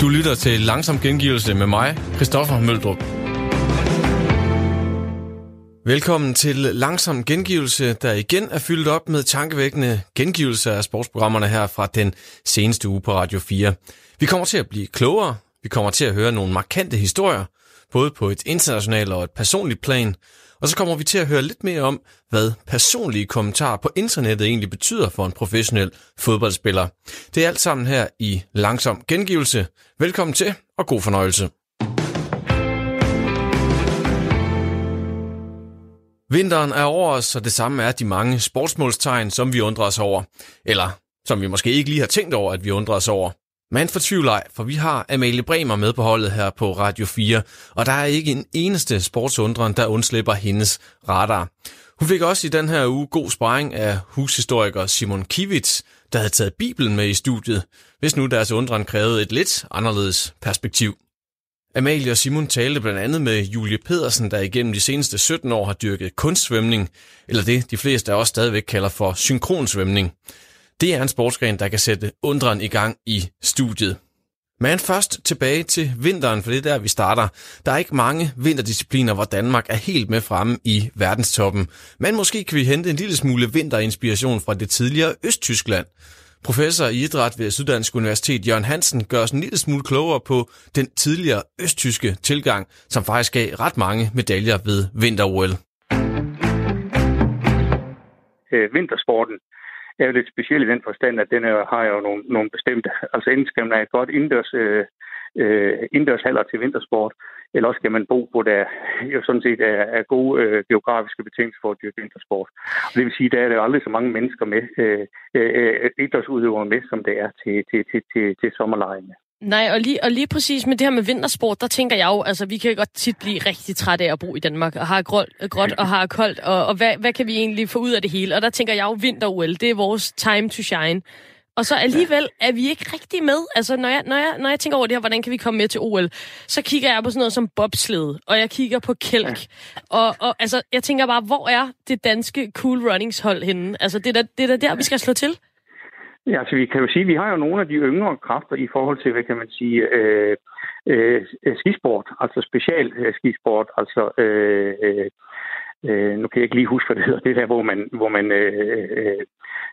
Du lytter til Langsom Gengivelse med mig, Christoffer Møldrup. Velkommen til Langsom Gengivelse, der igen er fyldt op med tankevækkende gengivelser af sportsprogrammerne her fra den seneste uge på Radio 4. Vi kommer til at blive klogere, vi kommer til at høre nogle markante historier, både på et internationalt og et personligt plan, og så kommer vi til at høre lidt mere om, hvad personlige kommentarer på internettet egentlig betyder for en professionel fodboldspiller. Det er alt sammen her i Langsom Gengivelse. Velkommen til, og god fornøjelse. Vinteren er over os, og det samme er de mange sportsmålstegn, som vi undrer os over. Eller som vi måske ikke lige har tænkt over, at vi undrer os over. Man fortvivler ej, for vi har Amalie Bremer med på holdet her på Radio 4, og der er ikke en eneste sportsundren, der undslipper hendes radar. Hun fik også i den her uge god sparring af hushistoriker Simon Kivitz, der havde taget Bibelen med i studiet, hvis nu deres undren krævede et lidt anderledes perspektiv. Amalie og Simon talte blandt andet med Julie Pedersen, der igennem de seneste 17 år har dyrket kunstsvømning, eller det de fleste af os stadigvæk kalder for synkronsvømning. Det er en sportsgren, der kan sætte undren i gang i studiet. Men først tilbage til vinteren, for det er der, vi starter. Der er ikke mange vinterdiscipliner, hvor Danmark er helt med fremme i verdenstoppen. Men måske kan vi hente en lille smule vinterinspiration fra det tidligere Østtyskland. Professor i idræt ved Syddansk Universitet, Jørgen Hansen, gør os en lille smule klogere på den tidligere østtyske tilgang, som faktisk gav ret mange medaljer ved vinter-OL. Øh, vintersporten er jo lidt speciel i den forstand, at den her har jo nogle, nogle bestemte, altså enten skal man have et godt indendørs, øh, øh, indendørshaller til vintersport, eller også skal man bo, hvor der jo sådan set er, er gode øh, geografiske betingelser for at dyrke vintersport. Og det vil sige, der er der aldrig så mange mennesker med, øh, øh, øh idrætsudøvere med, som det er til, til, til, til, til sommerlejene. Nej, og lige, og lige præcis med det her med vintersport, der tænker jeg jo, altså vi kan godt tit blive rigtig trætte af at bo i Danmark, og har gråt, gråt og har koldt, og, og hvad, hvad kan vi egentlig få ud af det hele? Og der tænker jeg jo, vinter-OL, det er vores time to shine. Og så alligevel er vi ikke rigtig med. Altså, når jeg, når, jeg, når jeg tænker over det her, hvordan kan vi komme med til OL, så kigger jeg på sådan noget som bobsled, og jeg kigger på kælk. Og, og altså, jeg tænker bare, hvor er det danske cool runnings hold henne? Altså, det er da, det er da der, vi skal slå til. Ja, altså vi kan jo sige, at vi har jo nogle af de yngre kræfter i forhold til, hvad kan man sige, øh, øh, skisport, altså special øh, skisport, altså øh, øh, nu kan jeg ikke lige huske, hvad det hedder, det der, hvor man, hvor man øh, øh,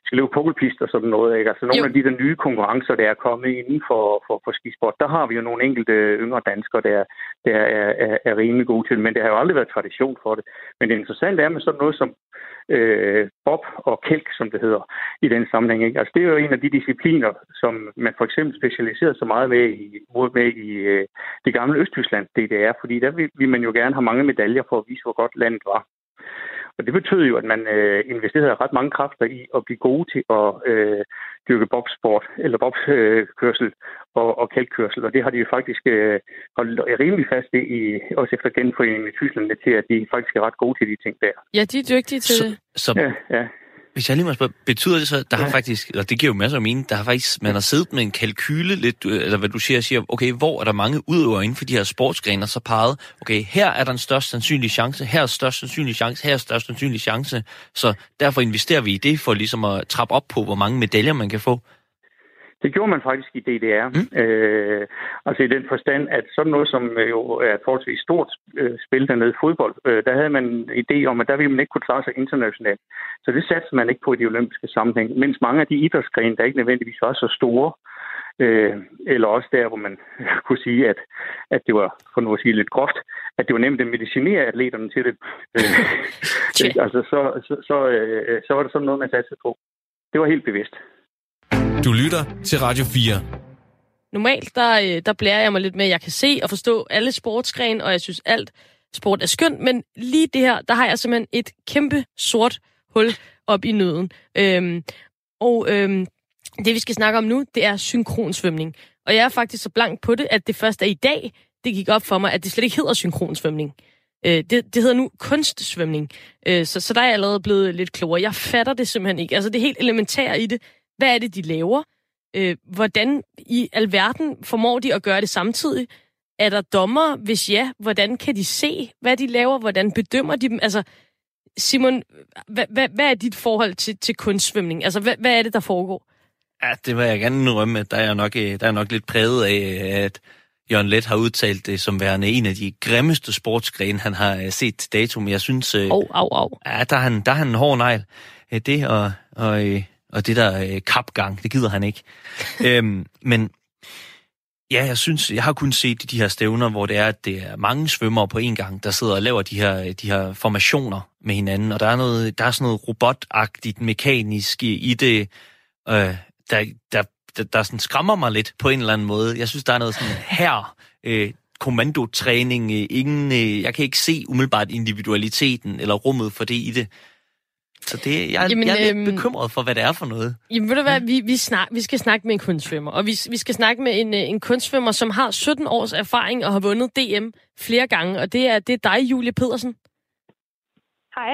skal løbe pukkelpist og sådan noget. Ikke? Altså nogle jo. af de der nye konkurrencer, der er kommet inden for, for, for skisport, der har vi jo nogle enkelte yngre danskere, der, der er, er, er rimelig gode til, men det har jo aldrig været tradition for det. Men det interessante er med sådan noget som øh, bob og kælk, som det hedder i den sammenhæng. Ikke? Altså, det er jo en af de discipliner, som man for eksempel specialiserede sig meget med i, med i øh, det gamle Østtyskland, DDR, fordi der vil, vil man jo gerne have mange medaljer for at vise, hvor godt landet var. Og det betød jo, at man øh, investerede ret mange kræfter i at blive gode til at øh, dyrke bobsport, eller bobkørsel og, og kælkkørsel. Og det har de jo faktisk øh, holdt rimelig fast i, også efter genforeningen i Tyskland, til at de faktisk er ret gode til de ting der. Ja, de er dygtige til det. Så, ja, ja. Hvis jeg lige må spørge, betyder det så, der ja. har faktisk, og det giver jo masser af mening, der har faktisk, man har siddet med en kalkyle lidt, øh, eller hvad du siger, siger, okay, hvor er der mange udøvere inden for de her sportsgrener, så peget, okay, her er der en størst sandsynlig chance, her er størst sandsynlig chance, her er størst sandsynlig chance, så derfor investerer vi i det, for ligesom at trappe op på, hvor mange medaljer man kan få. Det gjorde man faktisk i DDR. Mm. Øh, altså i den forstand, at sådan noget, som jo er et forholdsvis stort øh, spil dernede fodbold, øh, der havde man en idé om, at der ville man ikke kunne klare sig internationalt. Så det satte man ikke på i de olympiske sammenhæng. Mens mange af de idrætsgrene, der ikke nødvendigvis var så store, øh, eller også der, hvor man kunne sige, at, at det var, for nu at sige lidt groft, at det var nemt at medicinere atleterne til det. Øh, altså, så, så, så, øh, så var det sådan noget, man satte på. Det var helt bevidst. Du lytter til Radio 4. Normalt, der, øh, der blærer jeg mig lidt med, at jeg kan se og forstå alle sportsgrene, og jeg synes alt sport er skønt, men lige det her, der har jeg simpelthen et kæmpe sort hul op i nøden. Øhm, og øhm, det, vi skal snakke om nu, det er synkronsvømning. Og jeg er faktisk så blank på det, at det først er i dag, det gik op for mig, at det slet ikke hedder synkronsvømning. Øh, det, det hedder nu kunstsvømning. Øh, så, så der er jeg allerede blevet lidt klogere. Jeg fatter det simpelthen ikke. Altså det helt elementære i det, hvad er det, de laver? Øh, hvordan i alverden formår de at gøre det samtidig? Er der dommer? Hvis ja, hvordan kan de se, hvad de laver? Hvordan bedømmer de dem? Altså, Simon, hvad, hvad, hvad er dit forhold til, til kunstsvømning? Altså, hvad, hvad er det, der foregår? Ja, det vil jeg gerne indrømme, at der er nok, øh, der er nok lidt præget af, at Jørgen Let har udtalt det som værende en af de grimmeste sportsgrene, han har øh, set til dato. Men jeg synes, oh, au, au. Ja, der er han, der er han en hård negl. Det og, og, og det der øh, kapgang, det gider han ikke. øhm, men Ja, jeg synes, jeg har kun set de her stævner, hvor det er, at det er mange svømmere på en gang, der sidder og laver de her, øh, de her formationer med hinanden, og der er, noget, der er sådan noget robotagtigt, mekanisk i det, øh, der, der, der, der sådan skræmmer mig lidt på en eller anden måde. Jeg synes, der er noget sådan her, øh, kommandotræning, øh, ingen, øh, jeg kan ikke se umiddelbart individualiteten eller rummet for det i det. Så det, jeg, jamen, jeg er lidt øhm, bekymret for, hvad det er for noget. Jamen ved du hvad, vi, vi, snak, vi skal snakke med en kunstsvømmer, og vi, vi skal snakke med en, øh, en kunstsvømmer, som har 17 års erfaring og har vundet DM flere gange, og det er, det er dig, Julie Pedersen. Hej.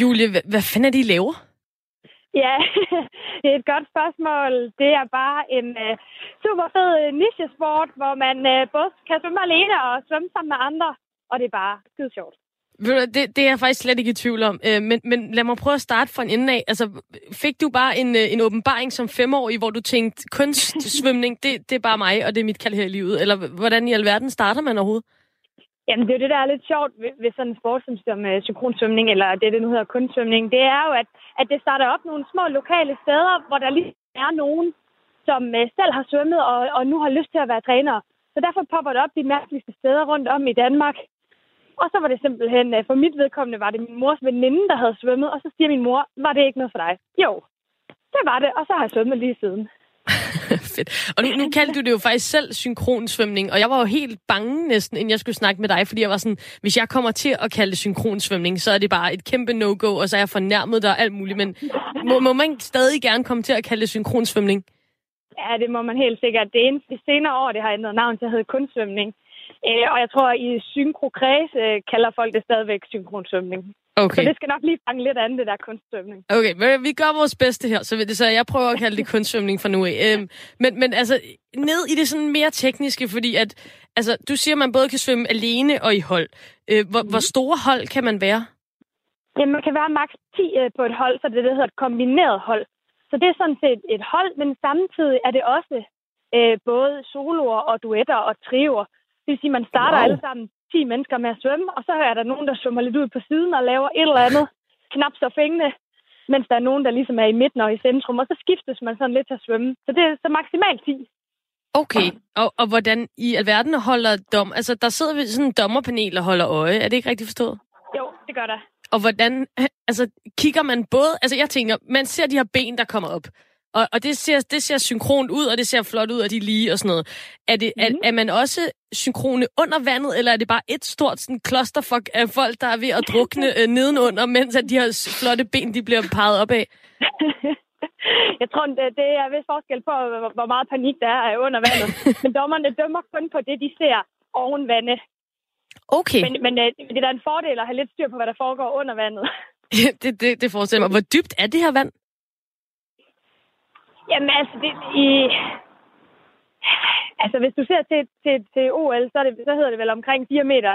Julie, hvad, hvad fanden er det, I laver? Ja, det er et godt spørgsmål. Det er bare en uh, super fed uh, nichesport, hvor man uh, både kan svømme alene og svømme sammen med andre, og det er bare skide sjovt. Det, det er jeg faktisk slet ikke i tvivl om. Øh, men, men lad mig prøve at starte fra en ende af. Altså, fik du bare en, øh, en åbenbaring som femårig, hvor du tænkte, kunstsvømning, det, det er bare mig, og det er mit kald her i livet? Eller hvordan i alverden starter man overhovedet? Jamen, det er jo det, der er lidt sjovt ved, ved sådan en sport som, som øh, uh, synkronsvømning, eller det, det nu hedder kunstsvømning. Det er jo, at, at det starter op nogle små lokale steder, hvor der lige er nogen, som øh, selv har svømmet og, og nu har lyst til at være træner. Så derfor popper det op de mærkeligste steder rundt om i Danmark. Og så var det simpelthen, for mit vedkommende var det min mors veninde, der havde svømmet, og så siger min mor, var det ikke noget for dig? Jo, det var det, og så har jeg svømmet lige siden. Fedt. Og nu, nu kaldte du det jo faktisk selv synkronsvømning, og jeg var jo helt bange næsten, inden jeg skulle snakke med dig, fordi jeg var sådan, hvis jeg kommer til at kalde det synkronsvømning, så er det bare et kæmpe no-go, og så er jeg fornærmet der og alt muligt. Men må, må man stadig gerne komme til at kalde det synkronsvømning? Ja, det må man helt sikkert. Det eneste de senere år, det har ændret navn til at hedde kunstsvømning. Øh, og jeg tror, at i synkrokreds øh, kalder folk det stadigvæk synkronsvømning. Okay. Så det skal nok lige fange lidt andet, det der kunstsvømning. Okay, men vi gør vores bedste her, så, så jeg prøver at kalde det kunstsvømning fra nu af. Øhm, men, men altså, ned i det sådan mere tekniske, fordi at, altså, du siger, at man både kan svømme alene og i hold. Øh, hvor, mm. hvor store hold kan man være? Jamen, man kan være maks 10 øh, på et hold, så det er det, der hedder et kombineret hold. Så det er sådan set et hold, men samtidig er det også øh, både soloer og duetter og trioer. Det vil sige, at man starter wow. alle sammen 10 mennesker med at svømme, og så er der nogen, der svømmer lidt ud på siden og laver et eller andet knap så fængende, mens der er nogen, der ligesom er i midten og i centrum, og så skiftes man sådan lidt til at svømme. Så det er så maksimalt 10. Okay, og, og hvordan i alverden holder dom... Altså, der sidder vi sådan en dommerpanel og holder øje. Er det ikke rigtigt forstået? Jo, det gør der. Og hvordan... Altså, kigger man både... Altså, jeg tænker, man ser de her ben, der kommer op. Og, og det, ser, det ser synkront ud, og det ser flot ud, og de lige og sådan noget. Er, det, mm. er, mhm. er man også synkrone under vandet, eller er det bare et stort sådan, clusterfuck af folk, der er ved at drukne øh, nedenunder, mens at de her flotte ben de bliver peget op af? Jeg tror, det, det er vist forskel på, hvor meget panik der er under vandet. men dommerne dømmer kun på det, de ser oven vandet. Okay. Men, men øh, det er da en fordel at have lidt styr på, hvad der foregår under vandet. det, det, det forestiller mig. Hvor dybt er det her vand? Jamen altså, det, i, altså hvis du ser til, til, til OL, så, det, så hedder det vel omkring 4 meter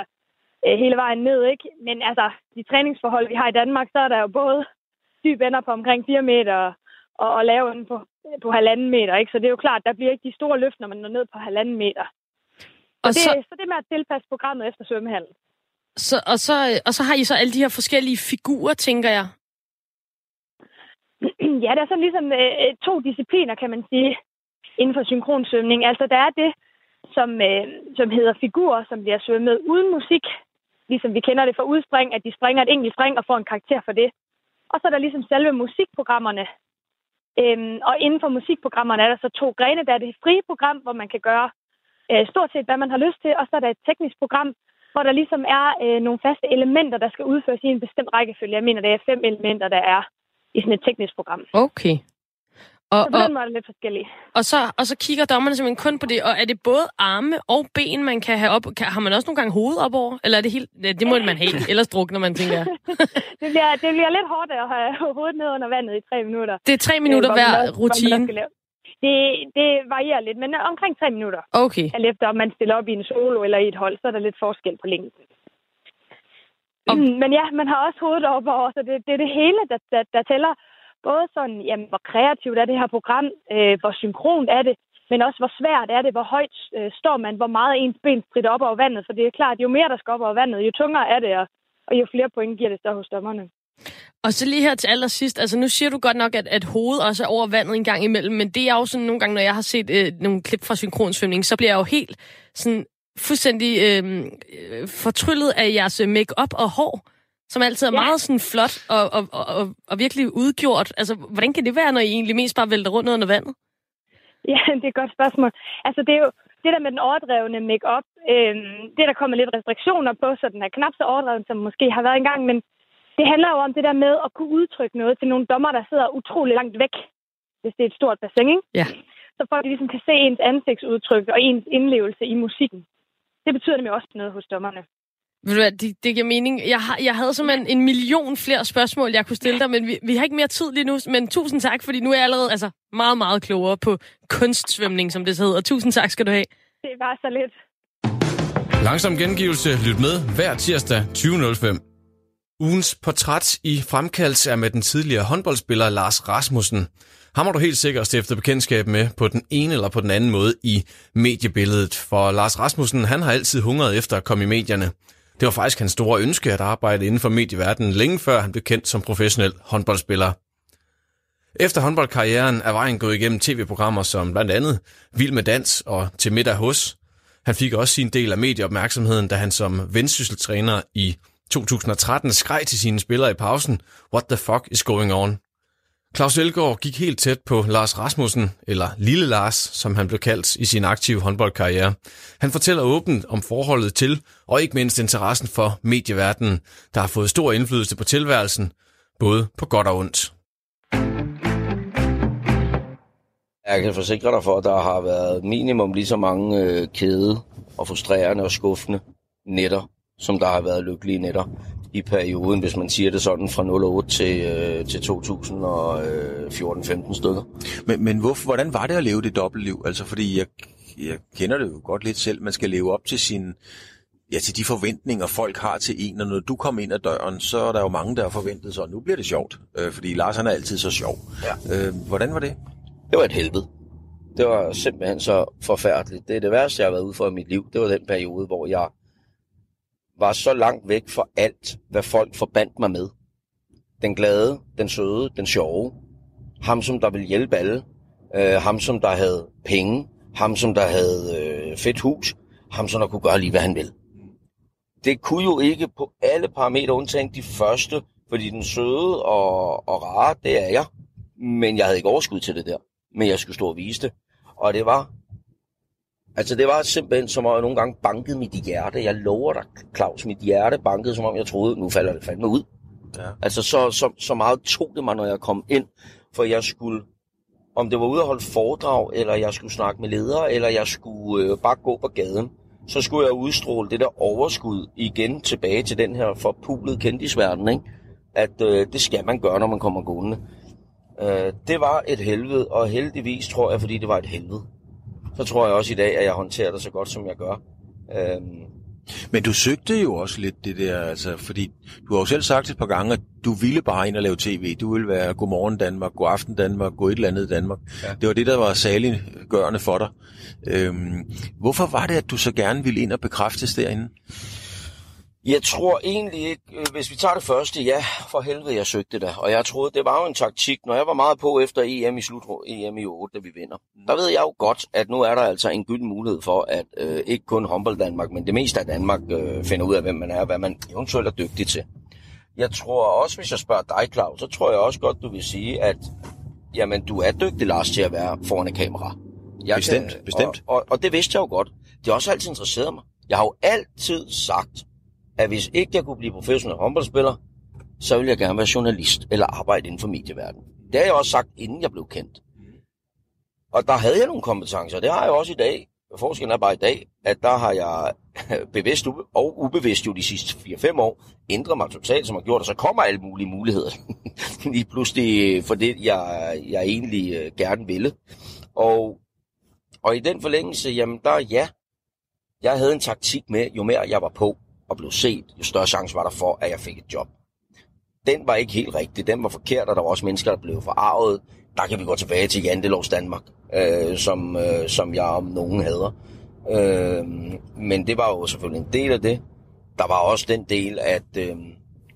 øh, hele vejen ned, ikke? Men altså, de træningsforhold, vi har i Danmark, så er der jo både dyb ender på omkring 4 meter og, og lave ende på, på halvanden meter, ikke? Så det er jo klart, der bliver ikke de store løft, når man når ned på halvanden meter. Og, og det, så... så det med at tilpasse programmet efter svømmehallen. Så, og, så, og så har I så alle de her forskellige figurer, tænker jeg, Ja, der er sådan ligesom øh, øh, to discipliner, kan man sige, inden for synkronsvømning. Altså, der er det, som, øh, som hedder figurer, som bliver svømmet uden musik, ligesom vi kender det fra udspring, at de springer et enkelt spring og får en karakter for det. Og så er der ligesom selve musikprogrammerne. Øhm, og inden for musikprogrammerne er der så to grene. Der er det frie program, hvor man kan gøre øh, stort set, hvad man har lyst til, og så er der et teknisk program, hvor der ligesom er øh, nogle faste elementer, der skal udføres i en bestemt rækkefølge. Jeg mener, det er fem elementer, der er i sådan et teknisk program. Okay. Og, så på den måde er det lidt forskelligt. Og så, og så kigger dommerne simpelthen kun på det, og er det både arme og ben, man kan have op? Kan, har man også nogle gange hovedet op over? Eller er det helt... Det må man have, ellers drukner man, tænker jeg. det, bliver, det bliver lidt hårdt at have hovedet ned under vandet i tre minutter. Det er tre minutter øh, hver også, rutine? Det, det varierer lidt, men omkring tre minutter. Okay. Alt efter, om man stiller op i en solo eller i et hold, så er der lidt forskel på længden. Og... Men ja, man har også hovedet op over, så det, det er det hele, der, der, der tæller. både sådan, jamen, hvor kreativt er det her program, øh, hvor synkron er det, men også hvor svært er det, hvor højt øh, står man, hvor meget ens ben strider op over vandet. For det er klart, jo mere der skal op over vandet, jo tungere er det, og, og jo flere point giver det så hos dommerne. Og så lige her til allersidst, altså nu siger du godt nok, at, at hovedet også er over vandet en gang imellem, men det er jo sådan nogle gange, når jeg har set øh, nogle klip fra synkronsvømning, så bliver jeg jo helt sådan fuldstændig øh, øh fortryllet af jeres make-up og hår, som altid er ja. meget sådan flot og, og, og, og virkelig udgjort. Altså, hvordan kan det være, når I egentlig mest bare vælter rundt under vandet? Ja, det er et godt spørgsmål. Altså, det er jo det der med den overdrevne make-up, øh, det der kommer lidt restriktioner på, så den er knap så overdreven, som måske har været engang, men det handler jo om det der med at kunne udtrykke noget til nogle dommer, der sidder utrolig langt væk, hvis det er et stort bassin, ikke? Ja. Så folk ligesom kan se ens ansigtsudtryk og ens indlevelse i musikken. Det betyder nemlig også noget hos dommerne. Ved du hvad, det, det giver mening. Jeg, har, jeg havde simpelthen en million flere spørgsmål, jeg kunne stille dig, men vi, vi har ikke mere tid lige nu. Men tusind tak, fordi nu er jeg allerede altså, meget, meget klogere på kunstsvømning, som det hedder. Tusind tak skal du have. Det var så lidt. Langsom gengivelse. Lyt med hver tirsdag 20.05. Ugens portræt i fremkalds er med den tidligere håndboldspiller Lars Rasmussen. Ham har du helt sikkert stiftet bekendtskab med på den ene eller på den anden måde i mediebilledet, for Lars Rasmussen han har altid hungret efter at komme i medierne. Det var faktisk hans store ønske at arbejde inden for medieverdenen længe før han blev kendt som professionel håndboldspiller. Efter håndboldkarrieren er vejen gået igennem tv-programmer som blandt andet Vild med Dans og Til middag hos. Han fik også sin del af medieopmærksomheden, da han som vendsysseltræner i 2013 skreg til sine spillere i pausen, What the fuck is going on? Claus Elgaard gik helt tæt på Lars Rasmussen, eller Lille Lars, som han blev kaldt i sin aktive håndboldkarriere. Han fortæller åbent om forholdet til, og ikke mindst interessen for medieverdenen, der har fået stor indflydelse på tilværelsen, både på godt og ondt. Jeg kan forsikre dig for, at der har været minimum lige så mange øh, kæde og frustrerende og skuffende netter, som der har været lykkelige netter i perioden, hvis man siger det sådan, fra 08 til, øh, til 2014-15 stykker. Men, men hvor, hvordan var det at leve det dobbeltliv? Altså, fordi jeg, jeg kender det jo godt lidt selv. Man skal leve op til sin, ja, til de forventninger, folk har til en, og når du kommer ind ad døren, så er der jo mange, der har forventet sig, nu bliver det sjovt, øh, fordi Lars han er altid så sjov. Ja. Øh, hvordan var det? Det var et helvede. Det var simpelthen så forfærdeligt. Det er det værste, jeg har været ude for i mit liv. Det var den periode, hvor jeg var så langt væk fra alt, hvad folk forbandt mig med. Den glade, den søde, den sjove. Ham, som der ville hjælpe alle. Øh, ham, som der havde penge. Ham, som der havde øh, fedt hus. Ham, som der kunne gøre lige, hvad han ville. Det kunne jo ikke på alle parametre undtagen de første, fordi den søde og, og rare, det er jeg. Men jeg havde ikke overskud til det der. Men jeg skulle stå og vise det. Og det var Altså, det var simpelthen, som om jeg nogle gange bankede mit hjerte. Jeg lover dig, Claus, mit hjerte bankede, som om jeg troede, nu falder det fandme ud. Ja. Altså, så, så, så meget tog det mig, når jeg kom ind, for jeg skulle, om det var ude at holde foredrag, eller jeg skulle snakke med ledere, eller jeg skulle øh, bare gå på gaden, så skulle jeg udstråle det der overskud igen tilbage til den her forpulede kendisverden, ikke? At øh, det skal man gøre, når man kommer gående. Øh, det var et helvede, og heldigvis tror jeg, fordi det var et helvede så tror jeg også i dag, at jeg håndterer det så godt, som jeg gør. Øhm, men du søgte jo også lidt det der, altså, fordi du har jo selv sagt et par gange, at du ville bare ind og lave tv. Du ville være Godmorgen Danmark, God Aften Danmark, God et eller andet Danmark. Ja. Det var det, der var saliggørende for dig. Øhm, hvorfor var det, at du så gerne ville ind og bekræftes derinde? Jeg tror egentlig ikke, øh, hvis vi tager det første, ja, for helvede, jeg søgte det. Og jeg troede, det var jo en taktik, når jeg var meget på efter EM i slut, EM i 8, da vi vinder. Mm. Der ved jeg jo godt, at nu er der altså en gylden mulighed for, at øh, ikke kun håndbold Danmark, men det meste af Danmark øh, finder ud af, hvem man er, og hvad man eventuelt er dygtig til. Jeg tror også, hvis jeg spørger dig, Claus, så tror jeg også godt, du vil sige, at jamen, du er dygtig, Lars, til at være foran et kamera. Jeg bestemt, kan, bestemt. Og, og, og det vidste jeg jo godt. Det har også altid interesseret mig. Jeg har jo altid sagt, at hvis ikke jeg kunne blive professionel håndboldspiller, så ville jeg gerne være journalist eller arbejde inden for medieverdenen. Det har jeg også sagt, inden jeg blev kendt. Og der havde jeg nogle kompetencer, det har jeg også i dag. Forskellen er bare i dag, at der har jeg bevidst og ubevidst jo de sidste 4-5 år ændret mig totalt, som har gjort, og så kommer alle mulige muligheder lige pludselig for det, jeg, jeg egentlig øh, gerne ville. Og, og i den forlængelse, jamen der ja, jeg havde en taktik med, jo mere jeg var på, og blev set, jo større chance var der for, at jeg fik et job. den var ikke helt rigtig. Den var forkert, og der var også mennesker, der blev forarvet. Der kan vi gå tilbage til Jantelovs Danmark, øh, som, øh, som jeg om nogen hader. Øh, men det var jo selvfølgelig en del af det. Der var også den del, at, øh,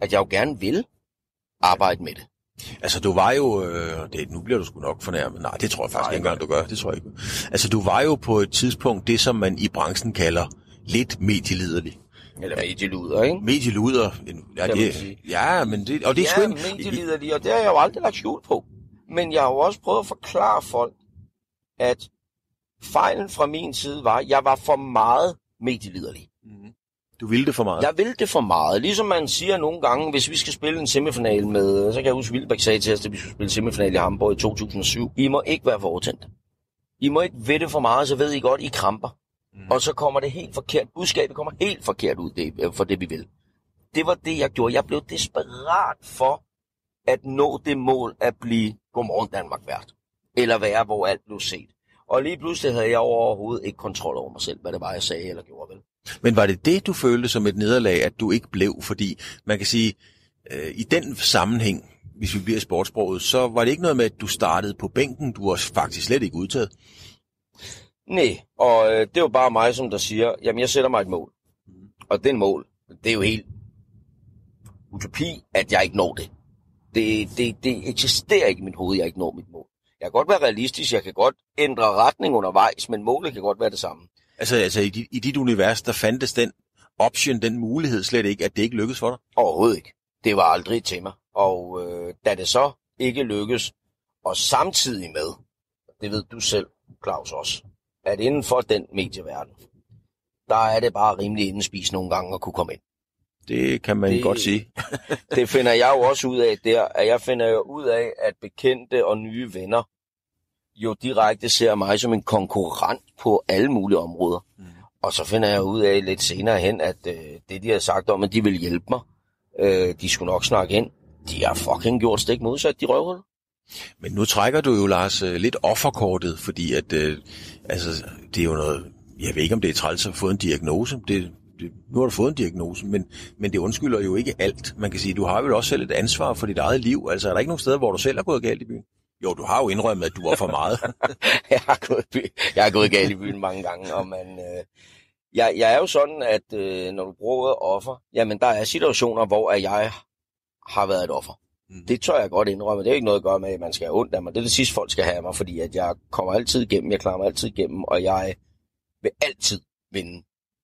at jeg jo gerne ville arbejde med det. Altså, du var jo... Øh, det, nu bliver du sgu nok fornærmet. Nej, det tror jeg faktisk ikke engang, du gør. Det tror jeg ikke. Altså, du var jo på et tidspunkt det, som man i branchen kalder lidt medieliderlig. Eller medieluder, ikke? Medieluder. Ja, det, ja, men det, og det er sgu ja, ikke... medieliderlige, og det har jeg jo aldrig lagt skjul på. Men jeg har jo også prøvet at forklare folk, at fejlen fra min side var, at jeg var for meget medieliderlig. Du ville det for meget. Jeg ville det for meget. Ligesom man siger nogle gange, hvis vi skal spille en semifinal med, så kan jeg huske, Vildbæk sagde til os, at vi skulle spille semifinal i Hamburg i 2007. I må ikke være for overtændt. I må ikke ved det for meget, så ved I godt, I kramper. Mm. Og så kommer det helt forkert. Budskabet kommer helt forkert ud det, øh, for det, vi vil. Det var det, jeg gjorde. Jeg blev desperat for at nå det mål at blive Godmorgen Danmark vært. Eller være, hvor alt blev set. Og lige pludselig havde jeg overhovedet ikke kontrol over mig selv, hvad det var, jeg sagde eller gjorde vel. Men var det det, du følte som et nederlag, at du ikke blev? Fordi man kan sige, øh, i den sammenhæng, hvis vi bliver i sportsproget, så var det ikke noget med, at du startede på bænken. Du var faktisk slet ikke udtaget. Nej, og øh, det er jo bare mig, som der siger, jamen jeg sætter mig et mål. Og den mål, det er jo helt utopi, at jeg ikke når det. Det, det, det eksisterer ikke i mit hoved, jeg ikke når mit mål. Jeg kan godt være realistisk, jeg kan godt ændre retning undervejs, men målet kan godt være det samme. Altså, altså i, dit, i dit univers, der fandtes den option, den mulighed slet ikke, at det ikke lykkedes for dig? Overhovedet ikke. Det var aldrig til mig. Og øh, da det så ikke lykkes, og samtidig med, det ved du selv, Claus også, at inden for den medieverden, der er det bare rimelig indespist nogle gange at kunne komme ind. Det kan man det... godt sige. Det finder jeg jo også ud af der, at jeg finder jo ud af, at bekendte og nye venner jo direkte ser mig som en konkurrent på alle mulige områder. Mm. Og så finder jeg ud af lidt senere hen, at øh, det, de har sagt om, at de vil hjælpe mig, øh, de skulle nok snakke ind, de har fucking gjort stik modsat, de røvhuller. Men nu trækker du jo, Lars, øh, lidt offerkortet, fordi at, øh, altså, det er jo noget, jeg ved ikke, om det er træls at få en diagnose. Det, det, nu har du fået en diagnose, men, men det undskylder jo ikke alt. Man kan sige, du har jo også selv et ansvar for dit eget liv. Altså, er der ikke nogen steder, hvor du selv har gået galt i byen? Jo, du har jo indrømmet, at du var for meget. jeg, har gået, by- jeg har gået galt i byen mange gange, og man, øh, jeg, jeg er jo sådan, at øh, når du bruger ordet offer, jamen der er situationer, hvor at jeg har været et offer. Mm. Det tør jeg godt indrømme. Det er ikke noget at gøre med, at man skal have ondt af mig. Det er det sidste, folk skal have af mig, fordi at jeg kommer altid igennem, jeg klarer mig altid igennem, og jeg vil altid vinde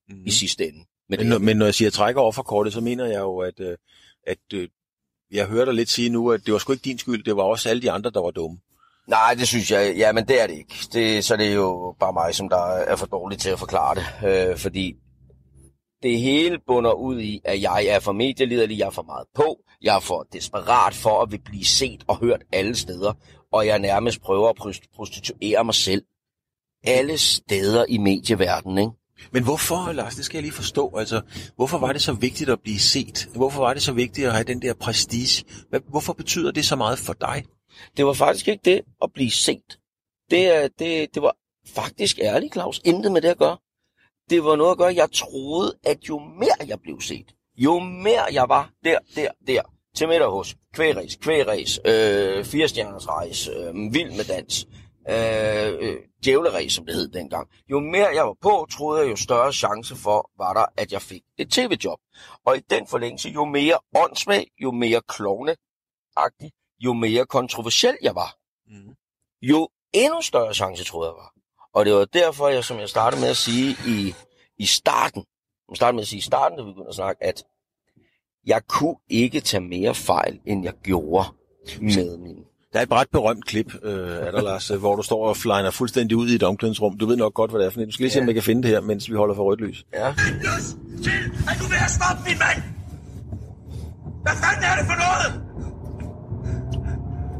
mm. i sidste ende. Men, det når- men når jeg siger trækker offerkortet, så mener jeg jo, at, øh, at øh, jeg hører dig lidt sige nu, at det var sgu ikke din skyld, det var også alle de andre, der var dumme. Nej, det synes jeg, ja, men det er det ikke. Det, så det er jo bare mig, som der er for dårlig til at forklare det. Øh, fordi det hele bunder ud i, at jeg er for medieliderlig, jeg er for meget på, jeg er for desperat for at vil blive set og hørt alle steder, og jeg nærmest prøver at prost- prostituere mig selv alle steder i medieverdenen, ikke? Men hvorfor, Lars, det skal jeg lige forstå, altså, hvorfor var det så vigtigt at blive set? Hvorfor var det så vigtigt at have den der prestige? Hvorfor betyder det så meget for dig? Det var faktisk ikke det at blive set. Det, er- det, det var faktisk ærligt, Claus. Intet med det at gøre. Det var noget at gøre, jeg troede, at jo mere jeg blev set, jo mere jeg var der, der, der, til middag hos kvægræs, kvægræs, øh, firestjerners rejs, øh, vild med dans, øh, øh, djævleræs, som det hed dengang. Jo mere jeg var på, troede jeg, jo større chance for var der, at jeg fik et tv-job. Og i den forlængelse, jo mere åndssvag, jo mere klovneagtig, jo mere kontroversiel jeg var, Mm. jo endnu større chance troede jeg var. Og det var derfor, jeg, som jeg startede med at sige i, i starten, jeg startede med at sige i starten, da vi begyndte at snakke, at jeg kunne ikke tage mere fejl, end jeg gjorde med min... Der er et ret berømt klip øh, af dig, Lars, øh, hvor du står og flyner fuldstændig ud i et omklædningsrum. Du ved nok godt, hvad det er for noget. Du skal lige se, om Ja. jeg kan finde det her, mens vi holder for rødt lys. Ja, til, at du vil have stoppet min mand! Hvad fanden er det for noget?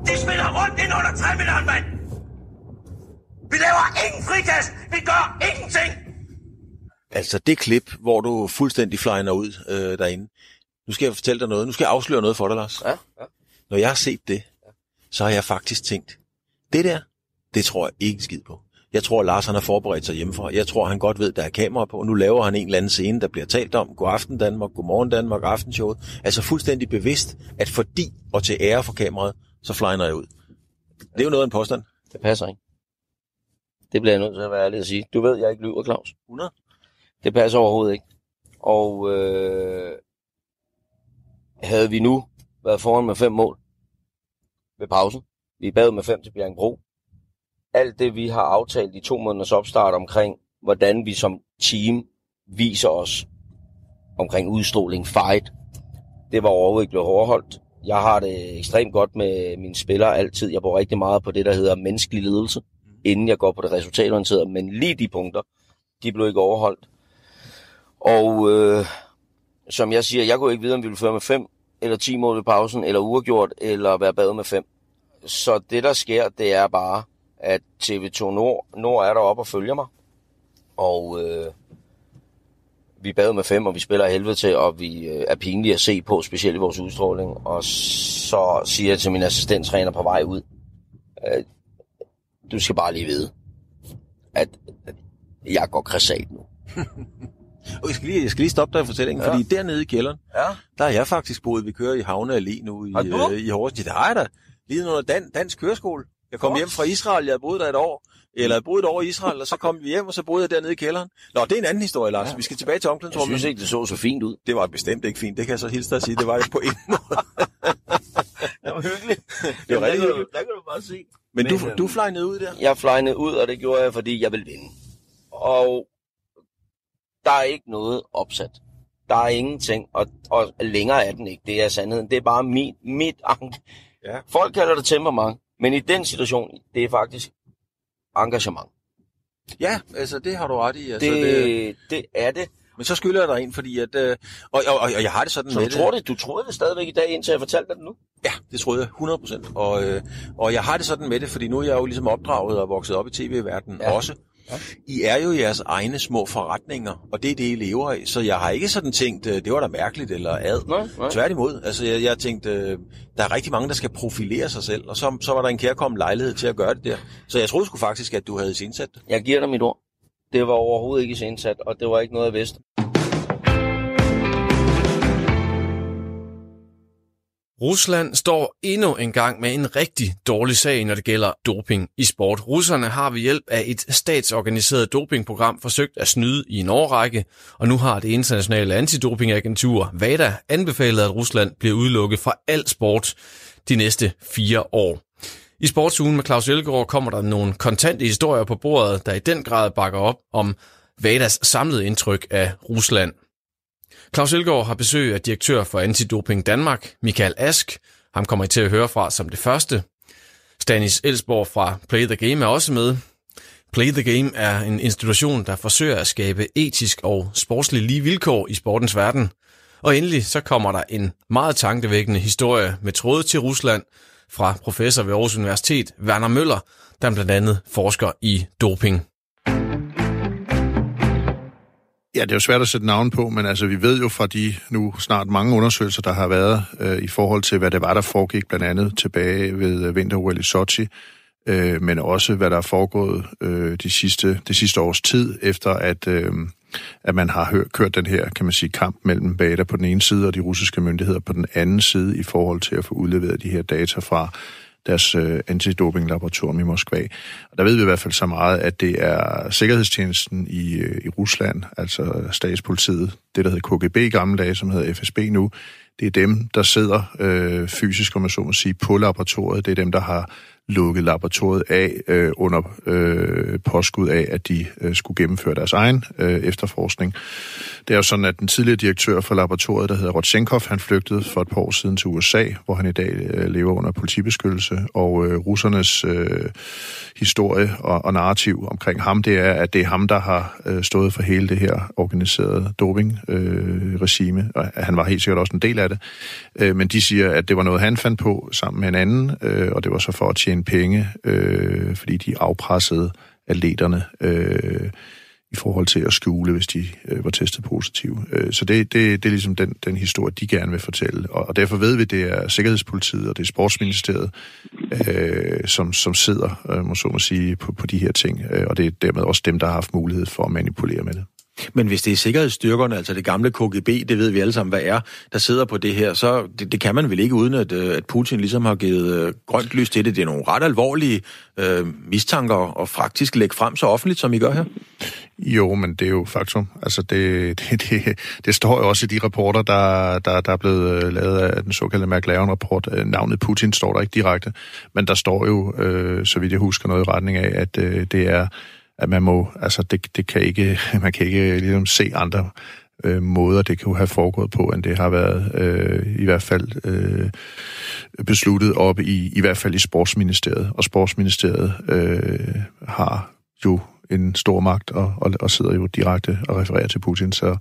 De spiller rundt ind under træmilleren, mand! Vi laver ingen frikast! Vi gør ingenting! Altså det klip, hvor du fuldstændig flyner ud øh, derinde. Nu skal jeg fortælle dig noget. Nu skal jeg afsløre noget for dig, Lars. ja, ja. Når jeg har set det, så har jeg faktisk tænkt, det der, det tror jeg ikke skid på. Jeg tror, Lars han har forberedt sig hjemmefra. Jeg tror, han godt ved, der er kamera på. Nu laver han en eller anden scene, der bliver talt om. God aften Danmark, god morgen Danmark, aftenshowet. Altså fuldstændig bevidst, at fordi og til ære for kameraet, så flyner jeg ud. Det er jo noget af en påstand. Det passer ikke. Det bliver jeg nødt til at være ærlig at sige. Du ved, jeg ikke lyver, Claus. 100? Det passer overhovedet ikke. Og øh, havde vi nu været foran med fem mål ved pausen, vi er bagud med fem til Bjergbro, alt det, vi har aftalt i to måneders opstart omkring, hvordan vi som team viser os omkring udstråling, fight, det var overhovedet ikke blevet overholdt. Jeg har det ekstremt godt med mine spillere altid. Jeg bruger rigtig meget på det, der hedder menneskelig ledelse, inden jeg går på det resultatorienterede. Men lige de punkter, de blev ikke overholdt. Og øh, som jeg siger, jeg kunne ikke vide, om vi ville føre med 5 eller 10 mål ved pausen, eller uregjort, eller være bagud med 5. Så det, der sker, det er bare, at TV2 Nord, Nord er deroppe og følger mig. Og øh, vi er med 5, og vi spiller helvede til, og vi øh, er pinlige at se på, specielt i vores udstråling. Og så siger jeg til min assistenttræner på vej ud, øh, du skal bare lige vide, at jeg går krasat nu. Og jeg skal lige, jeg skal lige stoppe dig i fortællingen, Ja. fordi dernede i kælderen, Ja. der er jeg faktisk boet. Vi kører i Havne Allé nu i, Har du? øh, i Horsens. Ja, det har jeg da. Lige under dan, dansk køreskole. Jeg kom Godt. hjem fra Israel, jeg boet der et år. Eller jeg boet et år i Israel, og så kom vi hjem, og så boede jeg dernede i kælderen. Nå, det er en anden historie, Lars. Ja. Vi skal tilbage til Jeg omklædningsrummet. synes ikke, det så så fint ud. Det var bestemt ikke fint. Det kan jeg så hilse dig at sige. Det var det på en måde. Det var hyggeligt. Det var rigtig hyggeligt. Der kan du bare se. Men du, Men, øh, du fløj ned ud der? Jeg flygnede ud, og det gjorde jeg, fordi jeg ville vinde. Og der er ikke noget opsat. Der er ingenting, og, og længere er den ikke. Det er sandheden. Det er bare mit, mit ank. Ja. Folk kalder det temperament, men i den situation, det er faktisk engagement. Ja, altså det har du ret i. Altså, Det, det... det, det er det. Men så skylder jeg dig en, fordi at... Øh, og, og, og, og jeg har det sådan Så med du tror det? Du troede det stadigvæk i dag, indtil jeg fortalte dig det nu? Ja, det troede jeg 100%. Og, øh, og jeg har det sådan med det, fordi nu er jeg jo ligesom opdraget og vokset op i tv-verdenen ja. også. Ja. I er jo jeres egne små forretninger, og det er det, I lever af. Så jeg har ikke sådan tænkt, øh, det var da mærkeligt eller ad. Nej, nej. Tværtimod. Altså, jeg, jeg tænkte, øh, der er rigtig mange, der skal profilere sig selv, og så, så var der en kærkommen lejlighed til at gøre det der. Så jeg troede sgu faktisk, at du havde indsat det. Jeg giver dig mit ord. Det var overhovedet ikke indsat, og det var ikke noget, jeg vidste. Rusland står endnu en gang med en rigtig dårlig sag, når det gælder doping i sport. Russerne har ved hjælp af et statsorganiseret dopingprogram forsøgt at snyde i en årrække, og nu har det internationale antidopingagentur VADA anbefalet, at Rusland bliver udelukket fra al sport de næste fire år. I sportsugen med Claus Elgaard kommer der nogle kontante historier på bordet, der i den grad bakker op om VADAs samlede indtryk af Rusland. Claus Elgaard har besøg af direktør for Antidoping Danmark, Michael Ask. Ham kommer I til at høre fra som det første. Stanis Elsborg fra Play the Game er også med. Play the Game er en institution, der forsøger at skabe etisk og sportslig lige vilkår i sportens verden. Og endelig så kommer der en meget tankevækkende historie med tråde til Rusland fra professor ved Aarhus Universitet, Werner Møller, der blandt andet forsker i doping. Ja, det er jo svært at sætte navn på, men altså, vi ved jo fra de nu snart mange undersøgelser, der har været øh, i forhold til, hvad det var, der foregik blandt andet tilbage ved øh, vinter i Sochi, øh, men også hvad der er foregået øh, de sidste, det sidste års tid, efter at, øh, at man har hør, kørt den her, kan man sige, kamp mellem Bader på den ene side og de russiske myndigheder på den anden side i forhold til at få udleveret de her data fra deres øh, antidopinglaboratorium i Moskva. Og der ved vi i hvert fald så meget, at det er Sikkerhedstjenesten i, øh, i Rusland, altså statspolitiet, det der hed KGB i gamle dage, som hedder FSB nu, det er dem, der sidder øh, fysisk, om man så må sige, på laboratoriet. Det er dem, der har lukket laboratoriet af øh, under øh, påskud af, at de øh, skulle gennemføre deres egen øh, efterforskning. Det er jo sådan, at den tidligere direktør for laboratoriet, der hedder Rodchenkov, han flygtede for et par år siden til USA, hvor han i dag øh, lever under politibeskyttelse, og øh, russernes øh, historie og, og narrativ omkring ham, det er, at det er ham, der har øh, stået for hele det her organiserede doping-regime, øh, og han var helt sikkert også en del af det. Øh, men de siger, at det var noget, han fandt på sammen med en anden, øh, og det var så for at tjene penge, øh, fordi de afpressede atleterne øh, i forhold til at skjule, hvis de øh, var testet positive. Øh, så det, det, det er ligesom den, den historie, de gerne vil fortælle. Og, og derfor ved vi, det er Sikkerhedspolitiet og det er Sportsministeriet, øh, som, som sidder, øh, må så må sige, på, på de her ting. Øh, og det er dermed også dem, der har haft mulighed for at manipulere med det. Men hvis det er sikkerhedsstyrkerne, altså det gamle KGB, det ved vi alle sammen, hvad er, der sidder på det her, så det, det kan man vel ikke, uden at, øh, at Putin ligesom har givet øh, grønt lys til det. Det er nogle ret alvorlige øh, mistanker og faktisk lægge frem så offentligt, som I gør her. Jo, men det er jo faktum. Altså, det, det, det, det står jo også i de rapporter, der, der, der er blevet øh, lavet af den såkaldte McLaren-rapport. Øh, navnet Putin står der ikke direkte, men der står jo, øh, så vidt jeg husker, noget i retning af, at øh, det er at man må, altså det, det kan ikke, man kan ikke ligesom se andre øh, måder, det kan have foregået på, end det har været øh, i hvert fald øh, besluttet op i, i hvert fald i Sportsministeriet. Og Sportsministeriet øh, har jo en stor magt og, og, og sidder jo direkte og refererer til Putin. Så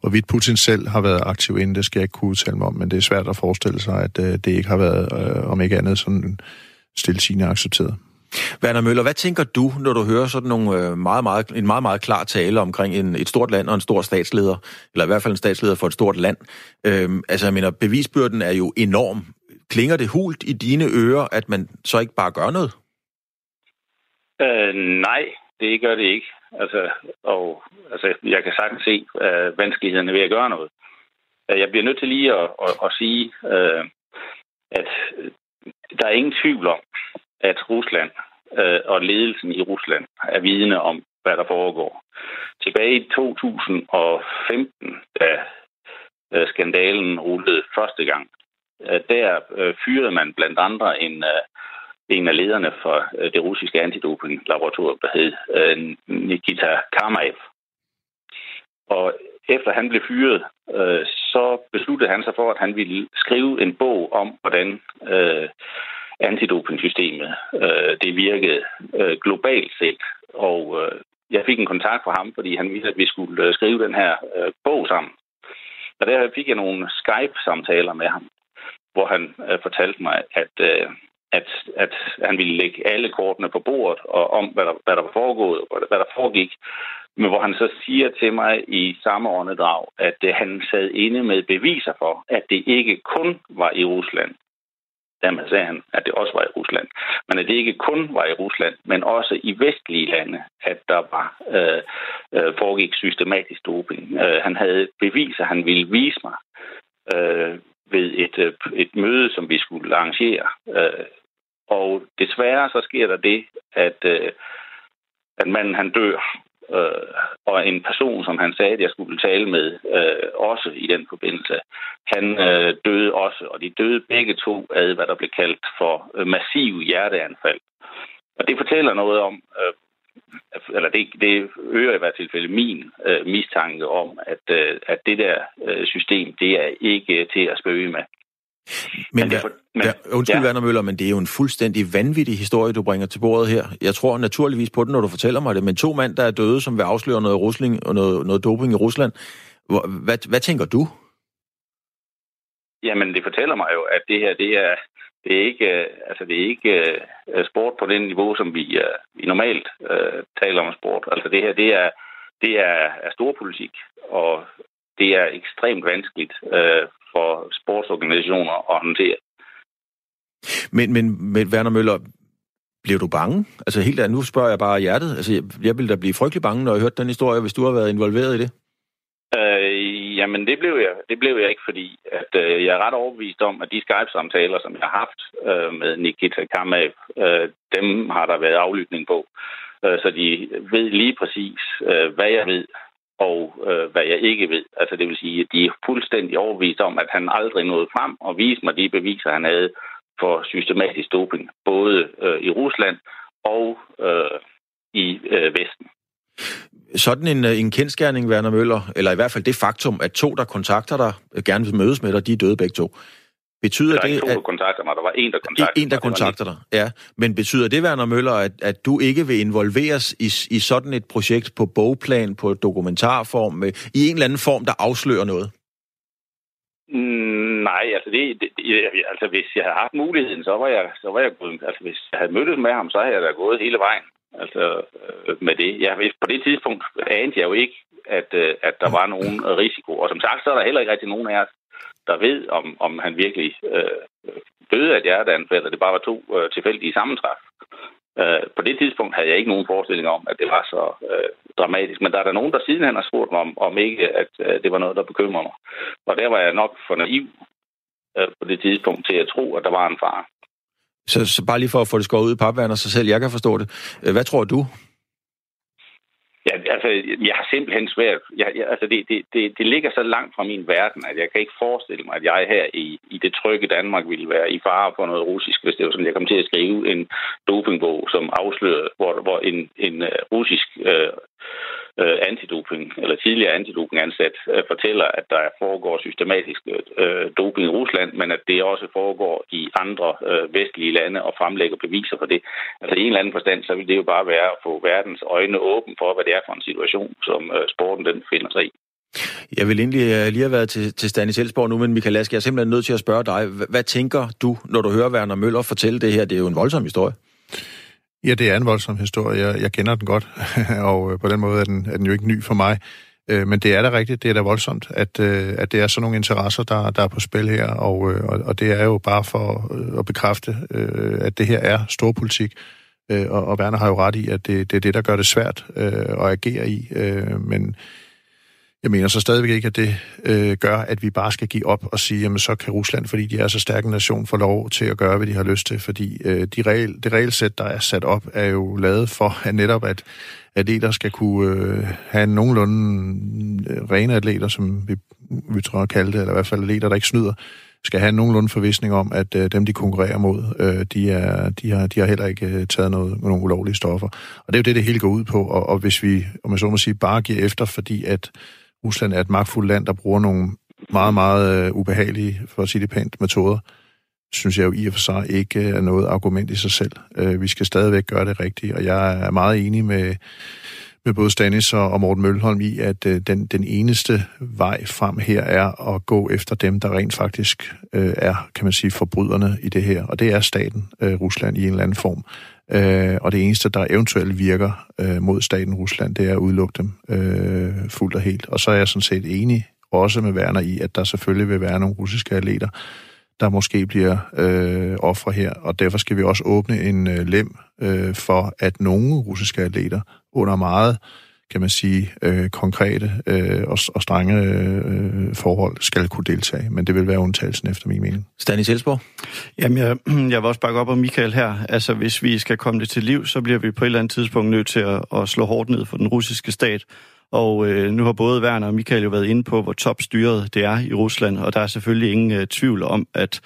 hvorvidt Putin selv har været aktiv inden, det skal jeg ikke kunne udtale mig om, men det er svært at forestille sig, at øh, det ikke har været, øh, om ikke andet, sådan stilsigende accepteret. Werner Møller, hvad tænker du, når du hører sådan nogle øh, meget, meget, en meget, meget klar tale omkring en, et stort land og en stor statsleder, eller i hvert fald en statsleder for et stort land? Øhm, altså, jeg mener, bevisbyrden er jo enorm. Klinger det hult i dine ører, at man så ikke bare gør noget? Øh, nej, det gør det ikke. Altså, og, altså, jeg kan sagtens se øh, vanskelighederne ved at gøre noget. Øh, jeg bliver nødt til lige at, at, at sige, øh, at der er ingen tvivl om, at Rusland øh, og ledelsen i Rusland er vidne om, hvad der foregår. Tilbage i 2015, da øh, skandalen rullede første gang, øh, der øh, fyrede man blandt andre en, øh, en af lederne for øh, det russiske antidoping-laboratorium, der hed øh, Nikita Karmaev. Og efter han blev fyret, øh, så besluttede han sig for, at han ville skrive en bog om, hvordan øh, antidopingsystemet. Øh, det virkede øh, globalt set, og øh, jeg fik en kontakt fra ham, fordi han ville, at vi skulle øh, skrive den her øh, bog sammen. Og der fik jeg nogle Skype-samtaler med ham, hvor han øh, fortalte mig, at, øh, at, at han ville lægge alle kortene på bordet og om, hvad der, hvad der var foregået og hvad der foregik. Men hvor han så siger til mig i samme åndedrag, at øh, han sad inde med beviser for, at det ikke kun var i Rusland, Dermed sagde han, at det også var i Rusland. Men at det ikke kun var i Rusland, men også i vestlige lande, at der var øh, øh, foregik systematisk doping. Øh, han havde beviser, han ville vise mig øh, ved et, øh, et møde, som vi skulle arrangere. Øh, og desværre så sker der det, at, øh, at manden han dør øh, og en person, som han sagde, at jeg skulle tale med, øh, også i den forbindelse, han øh, døde også, og de døde begge to af, hvad der blev kaldt for øh, massiv hjerteanfald. Og det fortæller noget om, øh, eller det, det øger i hvert tilfælde min øh, mistanke om, at, øh, at det der øh, system, det er ikke til at spøge med. Men, men, der, men der, undskyld, ja. Werner Møller, men det er jo en fuldstændig vanvittig historie, du bringer til bordet her. Jeg tror naturligvis på det, når du fortæller mig det, men to mænd, der er døde, som vil afsløre noget, rusling, og noget, noget doping i Rusland. Hvad, hvad tænker du? Jamen, det fortæller mig jo, at det her, det er, det er ikke, altså det er ikke uh, sport på det niveau, som vi, uh, vi normalt uh, taler om sport. Altså det her, det er, det er, er storpolitik, og det er ekstremt vanskeligt uh, for sportsorganisationer at håndtere. Men, men, men Werner Møller, bliver du bange? Altså helt andet, nu spørger jeg bare hjertet. Altså, jeg, jeg ville da blive frygtelig bange, når jeg hørte den historie, hvis du har været involveret i det. Øh, jamen, det blev, jeg, det blev jeg ikke, fordi at, øh, jeg er ret overbevist om, at de Skype-samtaler, som jeg har haft øh, med Nikita Kamav, øh, dem har der været aflytning på. Øh, så de ved lige præcis, øh, hvad jeg ved, og øh, hvad jeg ikke ved. Altså det vil sige, at de er fuldstændig overbevist om, at han aldrig nåede frem og viste mig de beviser, han havde for systematisk doping, både øh, i Rusland og øh, i øh, Vesten. Sådan en, øh, en kendskærning, Werner Møller, eller i hvert fald det faktum, at to, der kontakter dig, øh, gerne vil mødes med dig, de er døde begge to. Betyder der er det, to, der kontakter mig. Der var en, der kontakter en, der kontakter dig, ja. Men betyder det, Werner Møller, at, at du ikke vil involveres i, i sådan et projekt på bogplan, på dokumentarform, i en eller anden form, der afslører noget? Mm, nej, altså, det, det, altså hvis jeg havde haft muligheden, så var jeg, så var jeg gået. Altså hvis jeg havde mødtes med ham, så havde jeg da gået hele vejen. altså øh, med det. Jeg, på det tidspunkt anede jeg jo ikke, at, øh, at der var nogen risiko. Og som sagt, så er der heller ikke rigtig nogen af os, der ved, om, om han virkelig øh, døde af et hjerteanfald, eller det bare var to øh, tilfældige sammentræf. Øh, på det tidspunkt havde jeg ikke nogen forestilling om, at det var så øh, dramatisk. Men der er der nogen, der sidenhen har spurgt mig om, om ikke, at øh, det var noget, der bekymrer mig. Og der var jeg nok for naiv øh, på det tidspunkt til at tro, at der var en far. Så, så bare lige for at få det skåret ud i papvand og sig selv, jeg kan forstå det. Øh, hvad tror du? Ja, altså, jeg har simpelthen svært. Jeg, jeg, altså, det, det, det, det ligger så langt fra min verden, at jeg kan ikke forestille mig, at jeg her i, i det trygge Danmark ville være i fare for noget russisk, hvis det var sådan, jeg kom til at skrive en dopingbog, som afslørede, hvor, hvor en, en uh, russisk uh, øh, antidoping, eller tidligere antidopingansat, øh, fortæller, at der foregår systematisk øh, doping i Rusland, men at det også foregår i andre øh, vestlige lande og fremlægger beviser for det. Altså i en eller anden forstand, så vil det jo bare være at få verdens øjne åben for, hvad det er for en situation, som øh, sporten den finder sig i. Jeg vil egentlig øh, lige have været til, til Stanis Elsborg nu, men Michael Lask, jeg er simpelthen nødt til at spørge dig. Hvad, hvad tænker du, når du hører Werner Møller fortælle det her? Det er jo en voldsom historie. Ja, det er en voldsom historie. Jeg, jeg kender den godt, og øh, på den måde er den, er den jo ikke ny for mig. Øh, men det er da rigtigt, det er da voldsomt, at, øh, at det er sådan nogle interesser, der, der er på spil her, og, øh, og, og det er jo bare for øh, at bekræfte, at det her er storpolitik, og, og Werner har jo ret i, at det, det er det, der gør det svært at agere i, men jeg mener så stadigvæk ikke, at det øh, gør, at vi bare skal give op og sige, jamen så kan Rusland, fordi de er så stærk en nation, få lov til at gøre, hvad de har lyst til. Fordi øh, de regel, det regelsæt, der er sat op, er jo lavet for at netop, at atleter skal kunne øh, have nogenlunde øh, rene atleter, som vi, vi tror at kalde det, eller i hvert fald atleter, der ikke snyder, skal have nogenlunde forvisning om, at øh, dem, de konkurrerer mod, øh, de, er, de, har, de har heller ikke øh, taget noget, nogle ulovlige stoffer. Og det er jo det, det hele går ud på. Og, og hvis vi, om jeg så må sige, bare giver efter, fordi at Rusland er et magtfuldt land, der bruger nogle meget, meget uh, ubehagelige, for at sige det pænt, metoder, synes jeg jo i og for sig ikke øh, er noget argument i sig selv. Uh, vi skal stadigvæk gøre det rigtigt, og jeg er meget enig med, med både Stanis og Morten Mølholm i, at uh, den, den eneste vej frem her er at gå efter dem, der rent faktisk uh, er, kan man sige, forbryderne i det her. Og det er staten, uh, Rusland, i en eller anden form. Øh, og det eneste, der eventuelt virker øh, mod staten Rusland, det er at udelukke dem øh, fuldt og helt. Og så er jeg sådan set enig også med Werner i, at der selvfølgelig vil være nogle russiske atleter, der måske bliver øh, ofre her, og derfor skal vi også åbne en øh, lem øh, for, at nogle russiske atleter under meget kan man sige, øh, konkrete øh, og, og strenge øh, forhold skal kunne deltage. Men det vil være undtagelsen efter min mening. Stanis Elsborg? Jamen, jeg, jeg vil også bakke op om Michael her. Altså, hvis vi skal komme det til liv, så bliver vi på et eller andet tidspunkt nødt til at, at slå hårdt ned for den russiske stat. Og øh, nu har både Werner og Michael jo været inde på, hvor topstyret det er i Rusland, og der er selvfølgelig ingen øh, tvivl om, at,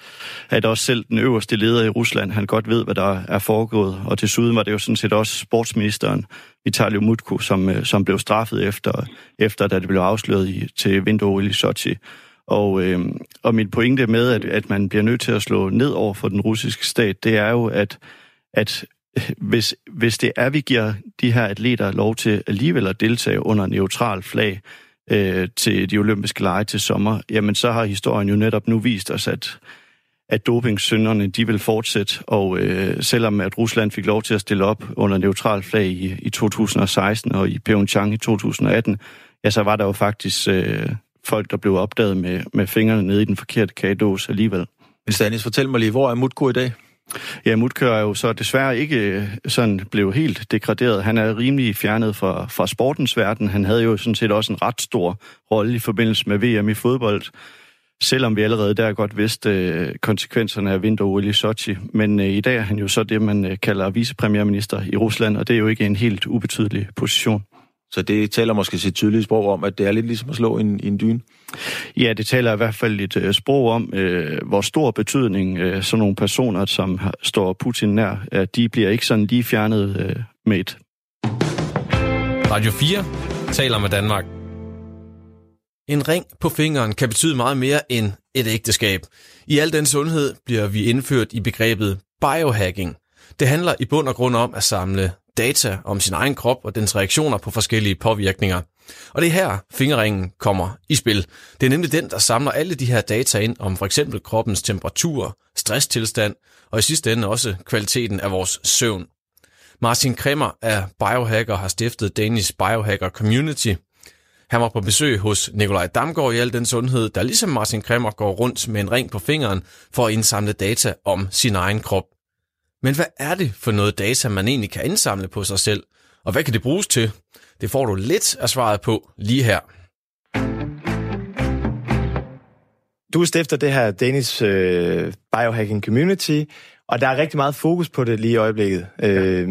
at også selv den øverste leder i Rusland, han godt ved, hvad der er foregået. Og desuden var det jo sådan set også sportsministeren, Vitaly Mutko, som, øh, som blev straffet efter, efter da det blev afsløret i, til vinter i Sochi. Og, øh, og min pointe med, at, at man bliver nødt til at slå ned over for den russiske stat, det er jo, at, at hvis, hvis det er, vi giver de her atleter lov til alligevel at deltage under neutral flag øh, til de olympiske lege til sommer, jamen så har historien jo netop nu vist os, at, at dopingsynderne de vil fortsætte, og øh, selvom at Rusland fik lov til at stille op under neutral flag i, i 2016 og i Pyeongchang i 2018, ja, så var der jo faktisk øh, folk, der blev opdaget med, med fingrene nede i den forkerte kagedås alligevel. Men Stanis, fortæl mig lige, hvor er Mutko i dag? Ja, Mutkør er jo så desværre ikke øh, sådan blev helt degraderet. Han er rimelig fjernet fra, fra sportens verden. Han havde jo sådan set også en ret stor rolle i forbindelse med VM i fodbold, selvom vi allerede der godt vidste øh, konsekvenserne af vinter i Sochi. Men øh, i dag er han jo så det, man øh, kalder vicepremierminister i Rusland, og det er jo ikke en helt ubetydelig position. Så det taler måske sit tydelige sprog om, at det er lidt ligesom at slå en, en dyne? Ja, det taler i hvert fald et uh, sprog om, uh, hvor stor betydning uh, sådan nogle personer, som står Putin nær, uh, de bliver ikke sådan lige fjernet uh, med et. Radio 4 taler med Danmark. En ring på fingeren kan betyde meget mere end et ægteskab. I al den sundhed bliver vi indført i begrebet biohacking. Det handler i bund og grund om at samle data om sin egen krop og dens reaktioner på forskellige påvirkninger. Og det er her fingerringen kommer i spil. Det er nemlig den, der samler alle de her data ind om for eksempel kroppens temperatur, stresstilstand og i sidste ende også kvaliteten af vores søvn. Martin Kremmer er biohacker og har stiftet Danish Biohacker Community. Han var på besøg hos Nikolaj Damgaard i al den sundhed, der ligesom Martin Kremmer går rundt med en ring på fingeren for at indsamle data om sin egen krop. Men hvad er det for noget data, man egentlig kan indsamle på sig selv? Og hvad kan det bruges til? Det får du lidt af svaret på lige her. Du stifter det her Danish øh, Biohacking Community, og der er rigtig meget fokus på det lige i øjeblikket. Øh,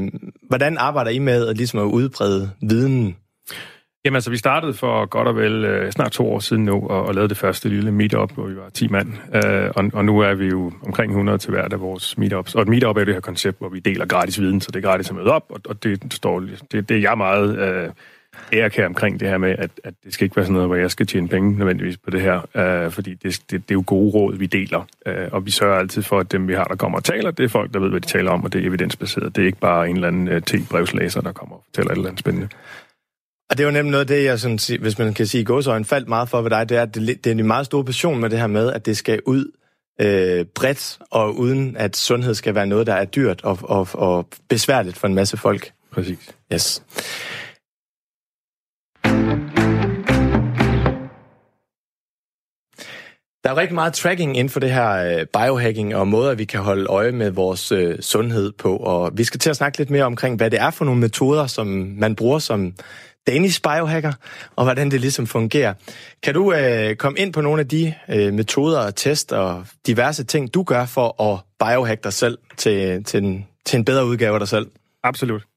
hvordan arbejder I med at, ligesom at udbrede viden? Jamen altså, vi startede for godt og vel øh, snart to år siden nu, og, og lavede det første lille meetup, hvor vi var 10 mand. Øh, og, og nu er vi jo omkring 100 til hvert af vores meetups. Og et meetup er det her koncept, hvor vi deler gratis viden, så det er gratis at møde op, og, og det står det, det er jeg meget øh, ærekær omkring det her med, at, at det skal ikke være sådan noget, hvor jeg skal tjene penge nødvendigvis på det her, øh, fordi det, det, det er jo gode råd, vi deler, øh, og vi sørger altid for, at dem, vi har, der kommer og taler, det er folk, der ved, hvad de taler om, og det er evidensbaseret. Det er ikke bare en eller anden øh, t-brevslæser, der kommer og fortæller et eller andet spændende. Og det er jo nemt noget af det, jeg sådan, hvis man kan sige gåsøjne, faldt meget for ved dig, det er, at det, det er en meget stor passion med det her med, at det skal ud øh, bredt, og uden at sundhed skal være noget, der er dyrt og, og, og besværligt for en masse folk. Præcis. Yes. Der er rigtig meget tracking inden for det her øh, biohacking og måder, vi kan holde øje med vores øh, sundhed på. Og vi skal til at snakke lidt mere omkring, hvad det er for nogle metoder, som man bruger som Danish biohacker, og hvordan det ligesom fungerer. Kan du øh, komme ind på nogle af de øh, metoder og test og diverse ting, du gør for at biohacke dig selv til, øh, til, en, til en bedre udgave af dig selv? Absolut.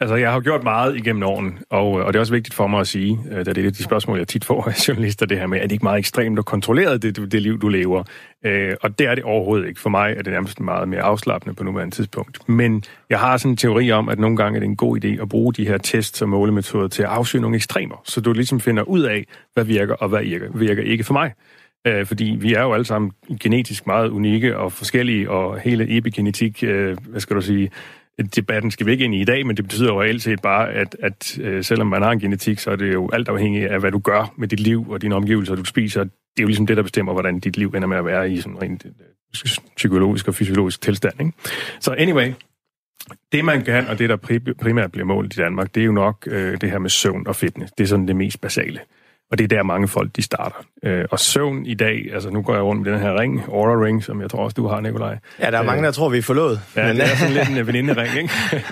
Altså, jeg har gjort meget igennem årene, og, øh, og det er også vigtigt for mig at sige, øh, da det er de spørgsmål, jeg tit får af journalister, det her med, er det ikke meget ekstremt og kontrolleret, det, det liv, du lever? Øh, og det er det overhovedet ikke. For mig er det nærmest meget mere afslappende på nuværende tidspunkt. Men jeg har sådan en teori om, at nogle gange er det en god idé at bruge de her tests og målemetoder til at afsøge nogle ekstremer, så du ligesom finder ud af, hvad virker og hvad virker, virker ikke for mig. Øh, fordi vi er jo alle sammen genetisk meget unikke og forskellige, og hele epigenetik, øh, hvad skal du sige, debatten skal vi ikke ind i i dag, men det betyder jo reelt set bare, at, at øh, selvom man har en genetik, så er det jo alt afhængigt af, hvad du gør med dit liv og dine omgivelser, du spiser. Det er jo ligesom det, der bestemmer, hvordan dit liv ender med at være i sådan rent øh, psykologisk og fysiologisk tilstand. Ikke? Så anyway, det man kan, og det der primært bliver målt i Danmark, det er jo nok øh, det her med søvn og fitness. Det er sådan det mest basale. Og det er der mange folk, de starter. Øh, og søvn i dag, altså nu går jeg rundt med den her ring, Aura Ring, som jeg tror også, du har, Nikolaj. Ja, der er mange, der tror, vi er forlået. Ja, men... det er sådan lidt en veninde-ring, ikke?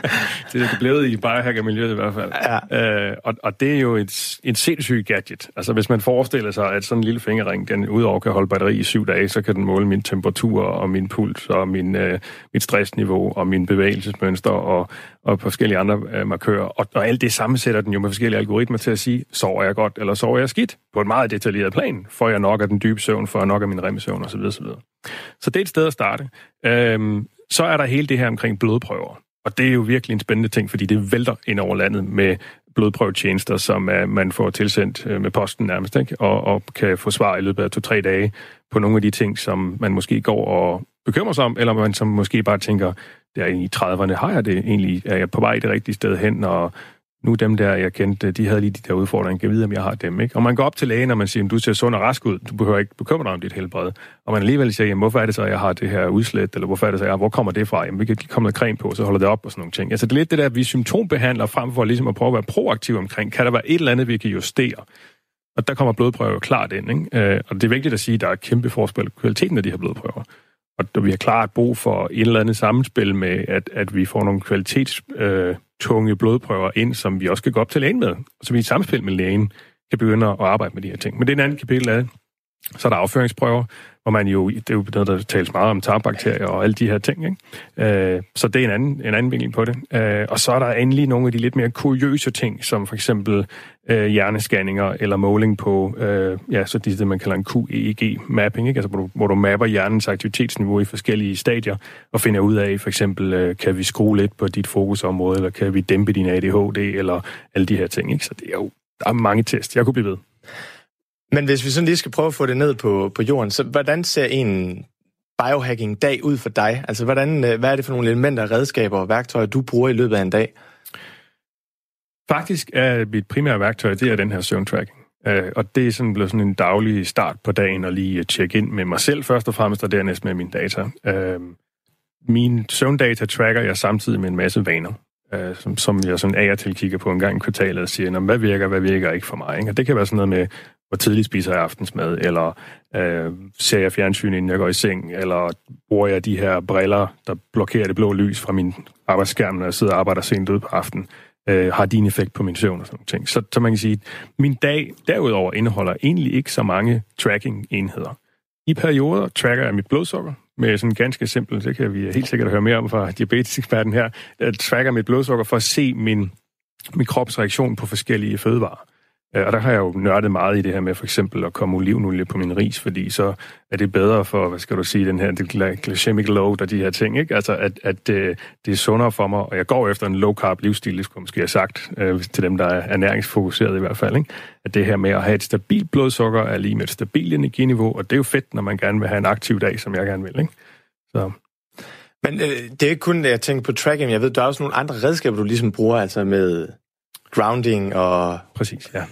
det er blevet i biohacker-miljøet i hvert fald. Ja. Øh, og, og det er jo et, et sindssygt gadget. Altså hvis man forestiller sig, at sådan en lille fingerring, den udover kan holde batteri i syv dage, så kan den måle min temperatur og min puls og min, øh, mit stressniveau og min bevægelsesmønster og, og forskellige andre øh, markører. Og, og alt det sammensætter den jo med forskellige algoritmer til at sige, sover jeg godt, eller sover jeg skidt? På et meget detaljeret plan. Får jeg nok af den dybe søvn, får jeg nok af min rem-søvn osv. osv. Så det er et sted at starte. Øhm, så er der hele det her omkring blodprøver. Og det er jo virkelig en spændende ting, fordi det vælter ind over landet med blodprøvetjenester, som er, man får tilsendt øh, med posten nærmest, ikke? Og, og kan få svar i løbet af to-tre dage på nogle af de ting, som man måske går og bekymrer sig om, eller man som måske bare tænker, der i 30'erne har jeg det egentlig, er jeg på vej det rigtige sted hen, og nu dem der, jeg kendte, de havde lige de der udfordringer, jeg ved, om jeg har dem. Ikke? Og man går op til lægen, og man siger, du ser sund og rask ud, du behøver ikke bekymre dig om dit helbred. Og man alligevel siger, jamen, hvorfor er det så, at jeg har det her udslæt, eller hvorfor er det så, jeg, hvor kommer det fra? Jamen, vi kan komme noget creme på, så holder det op og sådan nogle ting. Altså, det er lidt det der, at vi symptombehandler frem for ligesom at prøve at være proaktiv omkring, kan der være et eller andet, vi kan justere? Og der kommer blodprøver klart ind. Ikke? Øh, og det er vigtigt at sige, at der er kæmpe forskel på kvaliteten af de her blodprøver. Og vi har klart brug for et eller andet sammenspil med, at, at vi får nogle kvalitets... øh, blodprøver ind, som vi også kan gå op til lægen med. Så vi i samspil med lægen kan begynde at arbejde med de her ting. Men det er en anden kapitel af det. Så er der afføringsprøver, hvor man jo, det er jo noget, der tales meget om tarmbakterier og alle de her ting. Ikke? Øh, så det er en anden, en anden vinkel på det. Øh, og så er der endelig nogle af de lidt mere kuriøse ting, som for eksempel øh, hjernescanninger eller måling på, øh, ja, så det, det man kalder en QEEG-mapping, ikke? Altså, hvor, du, hvor du mapper hjernens aktivitetsniveau i forskellige stadier og finder ud af, for eksempel, øh, kan vi skrue lidt på dit fokusområde, eller kan vi dæmpe din ADHD, eller alle de her ting. Ikke? Så det er jo, der er mange test. Jeg kunne blive ved. Men hvis vi sådan lige skal prøve at få det ned på, på jorden, så hvordan ser en biohacking-dag ud for dig? Altså, hvordan, øh, hvad er det for nogle elementer, redskaber og værktøjer, du bruger i løbet af en dag? Faktisk er mit primære værktøj, det er den her søvntracking. Uh, og det er sådan blevet sådan en daglig start på dagen, og lige tjekke ind med mig selv først og fremmest, og dernæst med mine data. Øh, uh, min søvndata tracker jeg samtidig med en masse vaner. øh, som, som jeg sådan af og til kigger på en gang i kvartalet og siger, hvad virker, hvad virker ikke for mig. Ikke? Og det kan være sådan noget med, hvor tidligt spiser jeg aftensmad, eller øh, ser jeg fjernsyn, inden jeg går i seng, eller bruger jeg de her briller, der blokerer det blå lys fra min arbejdsskærm, når jeg sidder og arbejder sent ud på aftenen, øh, har din effekt på min søvn og sådan noget. Så, så man kan sige, at min dag derudover indeholder egentlig ikke så mange tracking-enheder. I perioder tracker jeg mit blodsukker med sådan ganske simpelt, det kan vi helt sikkert høre mere om fra diabeteseksperten her, jeg tracker mit blodsukker for at se min, min krops på forskellige fødevarer. Øh, og der har jeg jo nørdet meget i det her med for eksempel at komme olivenolie på min ris, fordi så er det bedre for, hvad skal du sige, den her glycemic load og de her ting, ikke? Altså, at, at det, det er sundere for mig, og jeg går efter en low-carb livsstil, det skulle måske have sagt, øh, til dem, der er ernæringsfokuseret i hvert fald, ikke? At det her med at have et stabilt blodsukker er lige med et stabilt energiniveau, og det er jo fedt, når man gerne vil have en aktiv dag, som jeg gerne vil, ikke? Så men øh, det er ikke kun det, jeg tænker på tracking. Jeg ved, der er også nogle andre redskaber, du ligesom bruger, altså med grounding og... Præcis, ja.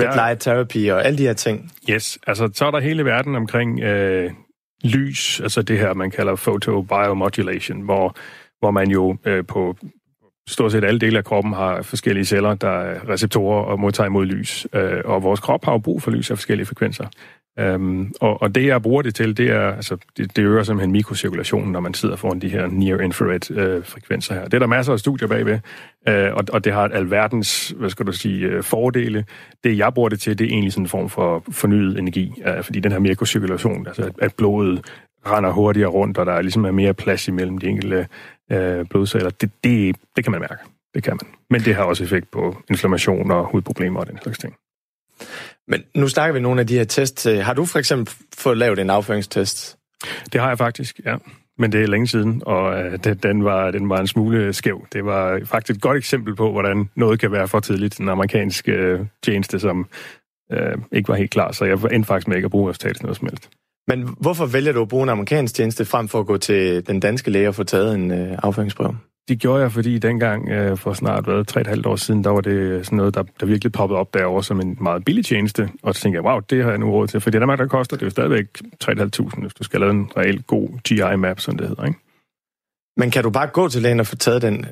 Red light therapy og alle de her ting. Yes, altså så er der hele verden omkring øh, lys, altså det her, man kalder photobiomodulation, hvor, hvor man jo øh, på stort set alle dele af kroppen har forskellige celler, der er receptorer og modtager imod lys. Øh, og vores krop har jo brug for lys af forskellige frekvenser. Øhm, og, og det, jeg bruger det til, det er, altså, det, det øger simpelthen mikrocirkulationen, når man sidder foran de her near-infrared-frekvenser øh, frekvenser her. Det er der masser af studier bagved, øh, og, og det har et alverdens, hvad skal du sige, øh, fordele. Det, jeg bruger det til, det er egentlig sådan en form for fornyet energi, øh, fordi den her mikrocirkulation, altså at, at blodet render hurtigere rundt, og der er ligesom er mere plads imellem de enkelte uh, blodceller, det, det, det kan man mærke. Det kan man. Men det har også effekt på inflammation og hudproblemer og den slags ting. Men nu snakker vi nogle af de her tests. Har du for eksempel fået lavet en afføringstest? Det har jeg faktisk, ja. Men det er længe siden, og øh, det, den, var, den var en smule skæv. Det var faktisk et godt eksempel på, hvordan noget kan være for tidligt. En amerikansk øh, tjeneste, som øh, ikke var helt klar, så jeg endte faktisk med ikke at bruge resultatet noget som helst. Men hvorfor vælger du at bruge en amerikansk tjeneste frem for at gå til den danske læge og få taget en øh, afføringsprøve? Det gjorde jeg, fordi dengang øh, for snart hvad, tre et halvt år siden, der var det sådan noget, der, der virkelig poppede op derovre som en meget billig tjeneste. Og så tænkte jeg, wow, det har jeg nu råd til. For det der, der koster, det jo stadigvæk 3.500, hvis du skal lave en reelt god GI-map, som det hedder. Ikke? Men kan du bare gå til lægen og få taget den?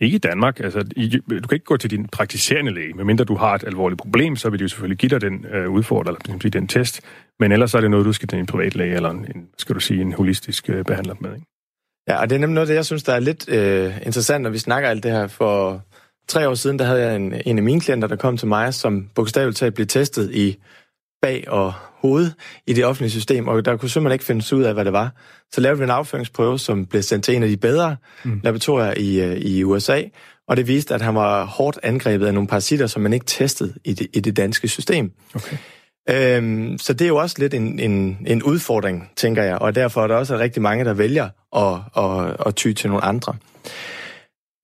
Ikke i Danmark. Altså, du kan ikke gå til din praktiserende læge, medmindre du har et alvorligt problem, så vil de jo selvfølgelig give dig den øh, udfordring, eller ligesom den test. Men ellers er det noget, du skal til en privatlæge, eller en, skal du sige, en holistisk øh, behandler med. Ikke? Ja, og det er nemlig noget, det jeg synes, der er lidt øh, interessant, når vi snakker alt det her. For tre år siden, der havde jeg en, en af mine klienter, der kom til mig, som bogstaveligt talt blev testet i bag og hoved i det offentlige system, og der kunne simpelthen ikke finde ud af, hvad det var. Så lavede vi en afføringsprøve, som blev sendt til en af de bedre mm. laboratorier i, øh, i USA, og det viste, at han var hårdt angrebet af nogle parasitter, som man ikke testede i det, i det danske system. Okay. Øhm, så det er jo også lidt en, en, en udfordring, tænker jeg, og derfor er der også rigtig mange, der vælger at, at, at ty til nogle andre.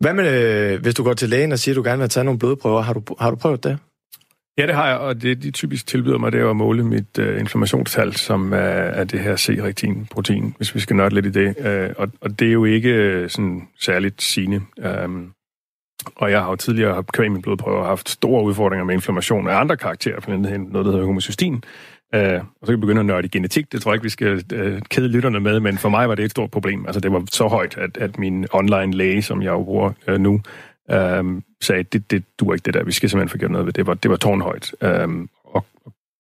Hvad med, øh, hvis du går til lægen og siger, at du gerne vil tage nogle blodprøver, har du, har du prøvet det? Ja, det har jeg, og det de typisk tilbyder mig, det er at måle mit øh, uh, inflammationstal, som er, er det her C-rektin-protein, hvis vi skal nørde lidt i det. Uh, og, og det er jo ikke øh, sådan særligt sigende. Um, og jeg har jo tidligere kvæg min blodprøver haft store udfordringer med inflammation af andre karakterer, for noget, der hedder homocystein. Uh, og så kan vi begynde at nørde i genetik. Det tror jeg ikke, vi skal uh, kede lytterne med, men for mig var det et stort problem. Altså, det var så højt, at, at min online læge, som jeg jo bruger uh, nu, uh, sagde, det, det duer ikke det der. Vi skal simpelthen få gjort noget ved det. Var, det var tårnhøjt. Uh, og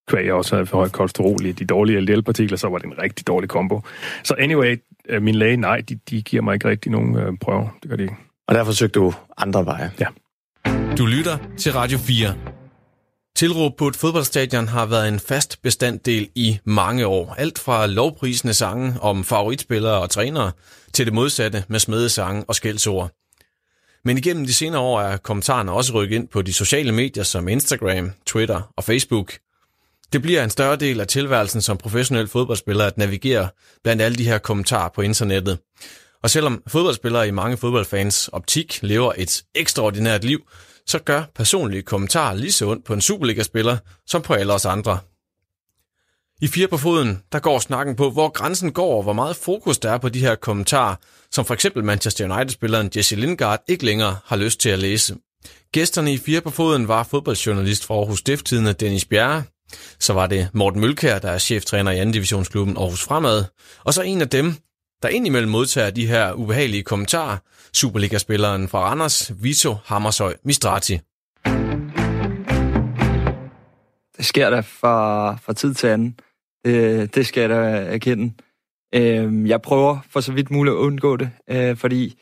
kvæg jeg også havde for højt kolesterol i de dårlige LDL-partikler, så var det en rigtig dårlig kombo. Så anyway, uh, min læge, nej, de, de giver mig ikke rigtig nogen uh, prøver. Det gør de ikke. Og derfor søgte du andre veje. Ja. Du lytter til Radio 4. Tilråb på et fodboldstadion har været en fast bestanddel i mange år. Alt fra lovprisende sange om favoritspillere og trænere, til det modsatte med smedesange og skældsord. Men igennem de senere år er kommentarerne også rykket ind på de sociale medier som Instagram, Twitter og Facebook. Det bliver en større del af tilværelsen som professionel fodboldspiller at navigere blandt alle de her kommentarer på internettet. Og selvom fodboldspillere i mange fodboldfans optik lever et ekstraordinært liv, så gør personlige kommentarer lige så ondt på en Superliga-spiller som på alle os andre. I fire på foden, der går snakken på, hvor grænsen går, og hvor meget fokus der er på de her kommentarer, som for eksempel Manchester United-spilleren Jesse Lingard ikke længere har lyst til at læse. Gæsterne i fire på foden var fodboldjournalist fra Aarhus Stifttidende Dennis Bjerre, så var det Morten Mølkær, der er cheftræner i anden divisionsklubben Aarhus Fremad, og så en af dem, der indimellem modtager de her ubehagelige kommentarer. Superliga-spilleren fra Randers, Vito Hammershøj Mistrati. Det sker der fra, fra tid til anden. Det, det skal jeg da erkende. Øh, jeg prøver for så vidt muligt at undgå det, øh, fordi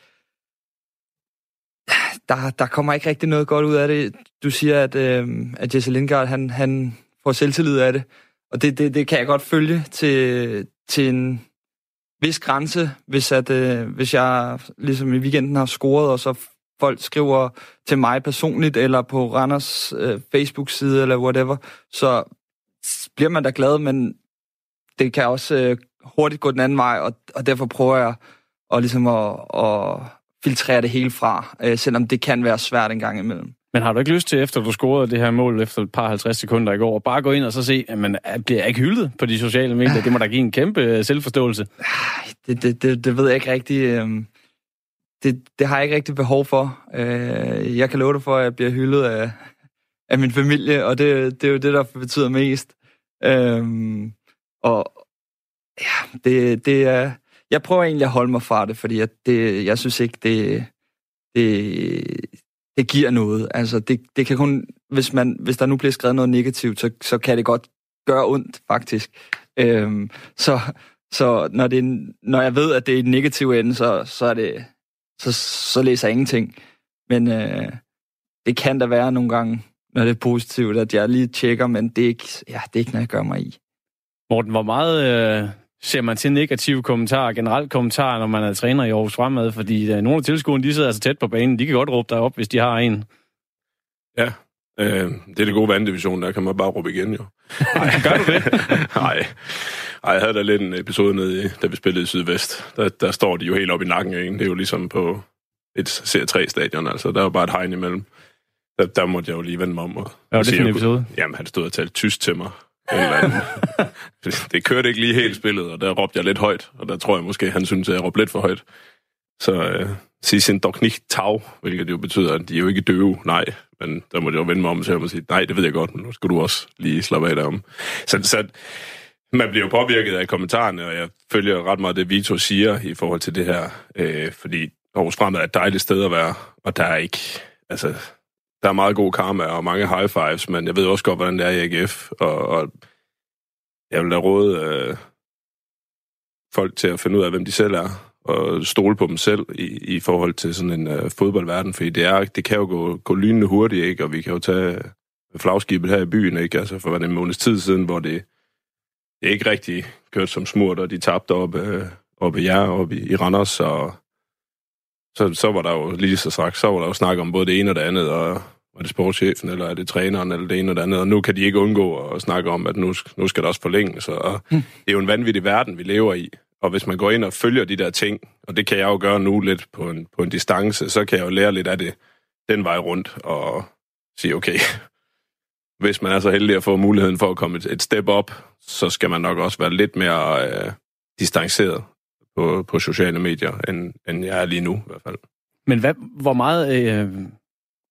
der, der kommer ikke rigtig noget godt ud af det. Du siger, at, øh, at Jesse Lindgaard, han, han får selvtillid af det. Og det, det, det kan jeg godt følge til, til en vis grænse, hvis, at, øh, hvis jeg ligesom i weekenden har scoret, og så folk skriver til mig personligt, eller på Randers øh, Facebook-side, eller whatever, så bliver man da glad, men det kan også øh, hurtigt gå den anden vej, og, og derfor prøver jeg at, ligesom at, at filtrere det hele fra, øh, selvom det kan være svært en gang imellem. Men har du ikke lyst til, efter du scorede det her mål efter et par 50 sekunder i går, bare gå ind og så se, at man bliver ikke hyldet på de sociale medier? Det må da give en kæmpe øh, selvforståelse. Det, det, det, det ved jeg ikke rigtig. Øhm, det, det har jeg ikke rigtig behov for. Øh, jeg kan love dig for, at jeg bliver hyldet af, af min familie, og det, det er jo det, der betyder mest. Øhm, og ja, det, det er... Jeg prøver egentlig at holde mig fra det, fordi jeg, det, jeg synes ikke, det, det, det giver noget. Altså, det, det kan kun, hvis, man, hvis der nu bliver skrevet noget negativt, så, så kan det godt gøre ondt, faktisk. Øhm, så så når, det, når jeg ved, at det er en negativ ende, så, så, er det, så, så læser jeg ingenting. Men øh, det kan da være nogle gange, når det er positivt, at jeg lige tjekker, men det er ikke, ja, det er ikke noget, jeg gør mig i. Morten, hvor meget øh, ser man til negative kommentarer, generelt kommentarer, når man er træner i Aarhus Fremad? Fordi øh, nogle af tilskuerne, de sidder altså tæt på banen. De kan godt råbe dig op, hvis de har en. Ja, øh, det er det gode vanddivision, der kan man bare råbe igen, jo. Nej, gør du det? Nej. Ej, jeg havde da lidt en episode nede, i, da vi spillede i Sydvest. Der, der står de jo helt op i nakken, ikke? Det er jo ligesom på et C3-stadion, altså. Der er jo bare et hegn imellem. Der, der måtte jeg jo lige vende mig om. Og, ja, det er en episode. Jamen, han stod og talte tysk til mig. det kørte ikke lige helt spillet, og der råbte jeg lidt højt, og der tror jeg måske, han synes, at jeg råbte lidt for højt. Så øh, sig sin dog nicht tau, hvilket jo betyder, at de er jo ikke døve, nej. Men der må jeg jo vende mig om til at sige, nej, det ved jeg godt, men nu skal du også lige slappe af derom. Så, så man bliver jo påvirket af kommentarerne, og jeg følger ret meget det, Vito siger i forhold til det her, øh, fordi Aarhus Fremad er et dejligt sted at være, og der er ikke, altså, der er meget god karma og mange high fives, men jeg ved også godt, hvordan det er i AGF, og, og jeg vil da råde øh, folk til at finde ud af, hvem de selv er, og stole på dem selv i, i forhold til sådan en øh, fodboldverden, fordi det, er, det kan jo gå, gå lynende hurtigt, ikke? og vi kan jo tage øh, flagskibet her i byen, ikke? Altså for en måneds tid siden, hvor det, det ikke rigtig kørt som smurt, og de tabte op, øh, op i jer, op i, i Randers, og så, så var der jo lige så sagt, så var der jo snak om både det ene og det andet, og var det sportschefen, eller er det træneren, eller det ene og det andet, og nu kan de ikke undgå at snakke om, at nu, nu skal der også forlænges, og mm. det er jo en vanvittig verden, vi lever i, og hvis man går ind og følger de der ting, og det kan jeg jo gøre nu lidt på en, på en distance, så kan jeg jo lære lidt af det den vej rundt, og sige, okay, hvis man er så heldig at få muligheden for at komme et, et step op, så skal man nok også være lidt mere øh, distanceret på, på sociale medier, end, end jeg er lige nu i hvert fald. Men hvad, hvor meget... Øh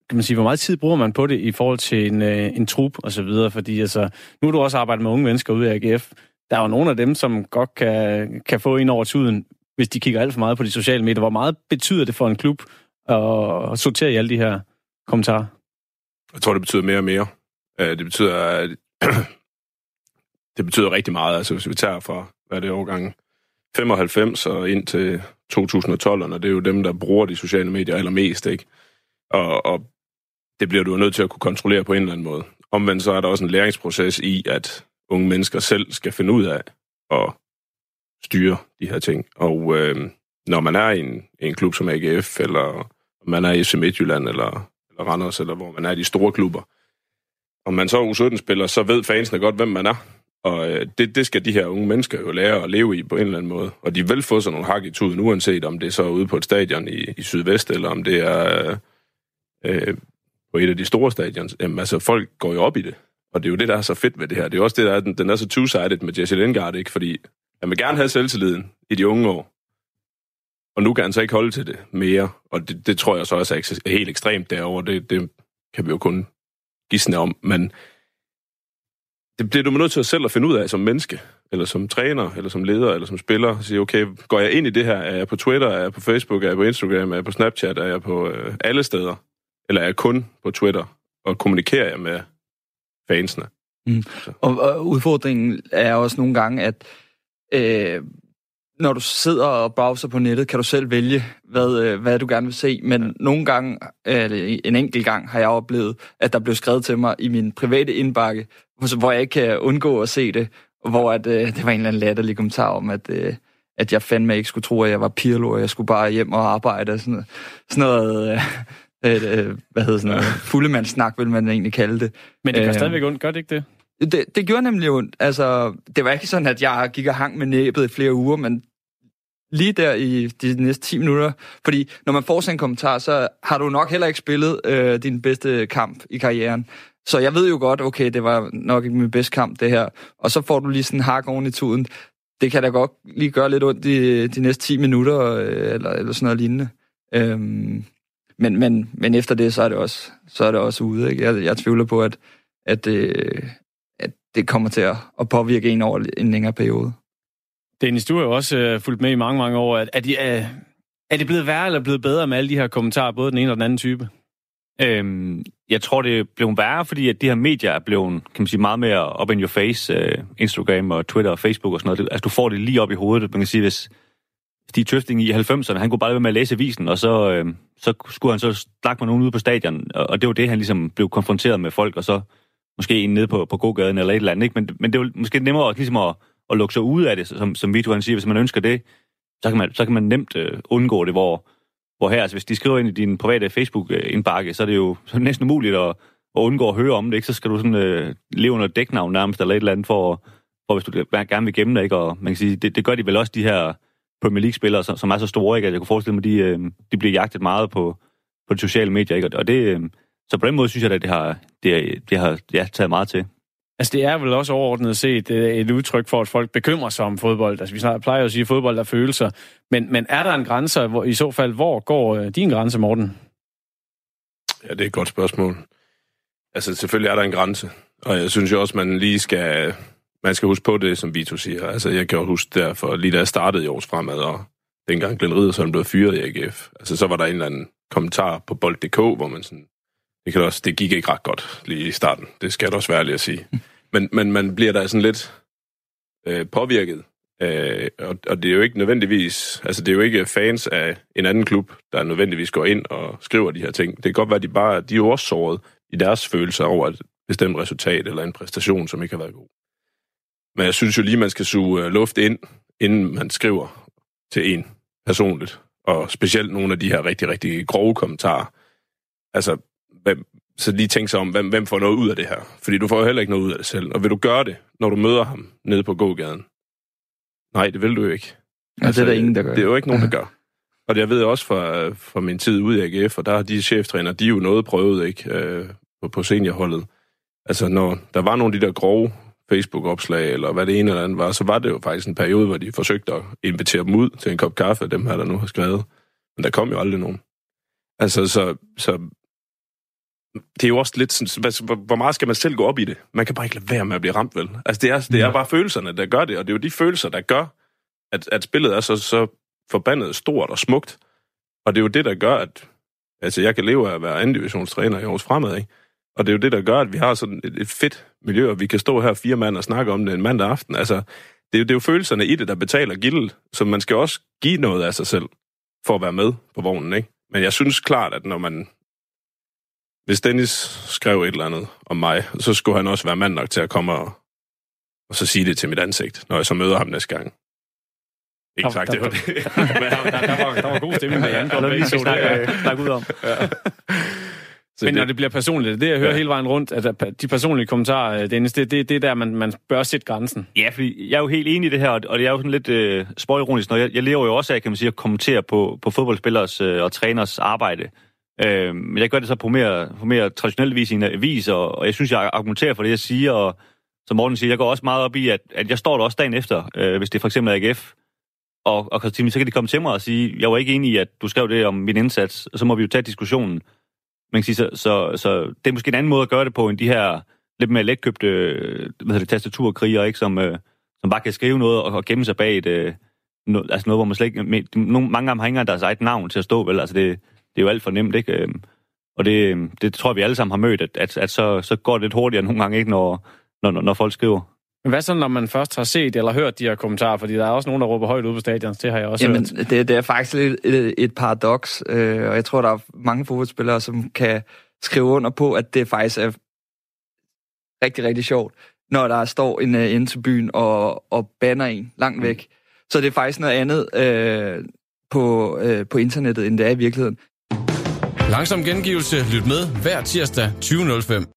kan man sige, hvor meget tid bruger man på det i forhold til en, øh, en trup og så videre? Fordi altså, nu har du også arbejdet med unge mennesker ude af AGF. Der er jo nogle af dem, som godt kan, kan få ind over tuden, hvis de kigger alt for meget på de sociale medier. Hvor meget betyder det for en klub at, at sortere i alle de her kommentarer? Jeg tror, det betyder mere og mere. Øh, det betyder, det betyder rigtig meget. Altså, hvis vi tager fra, hvad er det, årgang 95 og ind til 2012, det er jo dem, der bruger de sociale medier allermest, ikke? Og, og det bliver du jo nødt til at kunne kontrollere på en eller anden måde. Omvendt så er der også en læringsproces i, at unge mennesker selv skal finde ud af at styre de her ting. Og øh, når man er i en, en klub som AGF, eller man er i FC Midtjylland, eller, eller Randers, eller hvor man er i de store klubber, om man så er U17-spiller, så ved fansene godt, hvem man er. Og øh, det, det skal de her unge mennesker jo lære at leve i på en eller anden måde. Og de vil få sådan nogle hak i tuden, uanset om det er så ude på et stadion i, i Sydvest, eller om det er øh, på et af de store stadions. Jamen altså, folk går jo op i det. Og det er jo det, der er så fedt ved det her. Det er jo også det, der er, den, den er så two-sided med Jesse Lingard, ikke? Fordi han vil gerne have selvtilliden i de unge år. Og nu kan han så ikke holde til det mere. Og det, det tror jeg så også er helt ekstremt derovre. Det, det kan vi jo kun gisne om. Men det bliver du nødt til at selv at finde ud af som menneske. eller som træner, eller som leder, eller som spiller, og sige, okay, går jeg ind i det her? Er jeg på Twitter? Er jeg på Facebook? Er jeg på Instagram? Er jeg på Snapchat? Er jeg på øh, alle steder? Eller er jeg kun på Twitter? Og kommunikerer jeg med fansene? Mm. Og, og udfordringen er også nogle gange, at øh, når du sidder og browser på nettet, kan du selv vælge, hvad, øh, hvad du gerne vil se. Men ja. nogle gange, eller en enkelt gang, har jeg oplevet, at der blev skrevet til mig i min private indbakke, hvor jeg ikke kan undgå at se det, hvor at, øh, det var en eller anden latterlig kommentar om, at, øh, at jeg fandme ikke skulle tro, at jeg var Pirlo, og jeg skulle bare hjem og arbejde. Og sådan, sådan noget... Øh, øh, hvad hedder sådan noget, fuldemandssnak, vil man egentlig kalde det. Men det gør Øh, stadigvæk ondt, gør det ikke det? det, det gjorde nemlig ondt. Altså, det var ikke sådan, at jeg gik og hang med næbet i flere uger, men lige der i de næste 10 minutter, fordi når man får sådan en kommentar, så har du nok heller ikke spillet øh, din bedste kamp i karrieren. Så jeg ved jo godt, okay, det var nok ikke min bedste kamp, det her. Og så får du lige sådan en hak oven i tuden. Det kan da godt lige gøre lidt ondt i de næste 10 minutter, øh, eller, eller sådan noget lignende. Øhm, men, men, men efter det, så er det også, så er det også ude. Ikke? Jeg, jeg tvivler på, at, at, øh, at det kommer til at, at påvirke en over en længere periode. Dennis, du har jo også øh, fulgt med i mange, mange år. Er, er, de, er, er det blevet værre eller blevet bedre med alle de her kommentarer, både den ene og den anden type? Øhm, jeg tror, det er blevet værre, fordi at de her medier er blevet kan man sige, meget mere up in your face. Øh, Instagram og Twitter og Facebook og sådan noget. Det, altså, du får det lige op i hovedet. Man kan sige, hvis Stig Tøfting i 90'erne, han kunne bare være med at læse avisen, og så, øh, så skulle han så snakke med nogen ude på stadion, og, og det var det, han ligesom blev konfronteret med folk, og så måske en nede på, på gågaden eller et eller andet. Ikke? Men, men det var måske nemmere ligesom at, at lukke sig ud af det, som, som Vito han siger. Hvis man ønsker det, så kan man, så kan man nemt øh, undgå det, hvor, hvor her, altså hvis de skriver ind i din private Facebook-indbakke, så er det jo så er det næsten umuligt at, at undgå at høre om det, ikke? Så skal du sådan øh, leve under dæknavn nærmest, eller et eller andet, for, for hvis du gerne vil gemme det, ikke? Og man kan sige, det, det gør de vel også, de her Premier League-spillere, som, som er så store, ikke? At jeg kunne forestille mig, de, øh, de bliver jagtet meget på, på de sociale medier, ikke? Og det, øh, så på den måde synes jeg, at det har, det, det har ja, taget meget til. Altså, det er vel også overordnet set øh, et udtryk for, at folk bekymrer sig om fodbold. Altså, vi snart plejer at sige, at fodbold er følelser. Men, men er der en grænse, hvor, i så fald, hvor går øh, din grænse, Morten? Ja, det er et godt spørgsmål. Altså, selvfølgelig er der en grænse. Og jeg synes jo også, man lige skal... Man skal huske på det, som Vito siger. Altså, jeg kan jo huske derfor, lige da jeg startede i års fremad, og dengang Glenn Riddersholm blev fyret i AGF, altså, så var der en eller anden kommentar på bold.dk, hvor man sådan... Det, kan også, det gik ikke ret godt lige i starten. Det skal jeg da også være ærlig at sige. Men, men man bliver da sådan lidt øh, påvirket. Øh, og, og det er jo ikke nødvendigvis... Altså, det er jo ikke fans af en anden klub, der nødvendigvis går ind og skriver de her ting. Det kan godt være, at de bare... De er jo også såret i deres følelser over et bestemt resultat eller en præstation, som ikke har været god. Men jeg synes jo lige, man skal suge øh, luft ind, inden man skriver til en personligt. Og specielt nogle af de her rigtig, rigtig grove kommentarer. Altså, hvem, så lige tænk sig om, hvem, hvem får noget ud af det her? Fordi du får jo heller ikke noget ud af det selv. Og vil du gøre det, når du møder ham nede på gågaden? Nej, det vil du jo ikke. Altså, det er der ingen, der gør. Det er jo ikke nogen, der gør. Og det jeg ved også fra, fra min tid ude i AGF, og der har de cheftræner, de er jo noget prøvet ikke, øh, på, på seniorholdet. Altså, når der var nogle af de der grove Facebook-opslag, eller hvad det ene eller andet var, så var det jo faktisk en periode, hvor de forsøgte at invitere dem ud til en kop kaffe, dem her, der nu har skrevet. Men der kom jo aldrig nogen. Altså, så, så det er jo også lidt sådan, hvor meget skal man selv gå op i det? Man kan bare ikke lade være med at blive ramt, vel? Altså, det er, det er bare følelserne, der gør det, og det er jo de følelser, der gør, at, at spillet er så, så forbandet stort og smukt. Og det er jo det, der gør, at altså, jeg kan leve af at være anden divisionstræner i års fremad, ikke? Og det er jo det, der gør, at vi har sådan et, et fedt miljø, og vi kan stå her fire mand og snakke om det en mandag aften. Altså, det er, jo, det er jo følelserne i det, der betaler gildet, så man skal også give noget af sig selv for at være med på vognen, ikke? Men jeg synes klart, at når man... Hvis Dennis skrev et eller andet om mig, så skulle han også være mand nok til at komme og, og så sige det til mit ansigt, når jeg så møder ham næste gang. Ikke sagt, det var det. der- der- der var- der var god stemning med Jan. Er skal snakke, snakke ud om. Ja. Så Men det- når det bliver personligt, det er det, jeg hører Ja. hele vejen rundt, at de personlige kommentarer, øh, Dennis, det, det, det er der, man, man bør sætte grænsen. Ja, fordi jeg er jo helt enig i det her, og det er jo sådan lidt øh, småironisk, når jeg, jeg lever jo også af, kan man sige, at kommentere på, på fodboldspillers øh, og træners arbejde. Øh, men jeg gør det så på mere, på mere traditionel vis i en avis, og, og jeg synes, jeg argumenterer for det, jeg siger, og som Morten siger, jeg går også meget op i, at, at jeg står der også dagen efter, øh, hvis det for eksempel er AGF, og, og så kan de komme til mig og sige, jeg var ikke enig i, at du skrev det om min indsats, og så må vi jo tage diskussionen. Man kan sige, så, så, så det er måske en anden måde at gøre det på, end de her lidt mere letkøbte øh, hvad hedder det, tastaturkriger, ikke, som, øh, som bare kan skrive noget og, og gemme sig bag et... Øh, no, altså noget, hvor man slet ikke... Med, nogle, mange af dem har ikke engang deres eget navn til at stå, vel? Altså det, det er jo alt for nemt, ikke? Øhm, og det, det tror jeg, vi alle sammen har mødt, at, at, at så, så går det lidt hurtigere nogle gange, ikke, når, når, når folk skriver. Men hvad så, når man først har set eller hørt de her kommentarer? Fordi der er også nogen, der råber højt ud på stadion. Det har jeg også Jamen, hørt. det, det er faktisk et, et, et paradoks, øh, og jeg tror, der er mange fodboldspillere, som kan skrive under på, at det faktisk er rigtig, rigtig sjovt, når der står en uh, inde til byen og, og banner en langt væk. Mm. Så det er faktisk noget andet øh, på, øh, på internettet, end det er i virkeligheden. Langsom gengivelse. Lyt med hver tirsdag 20.05.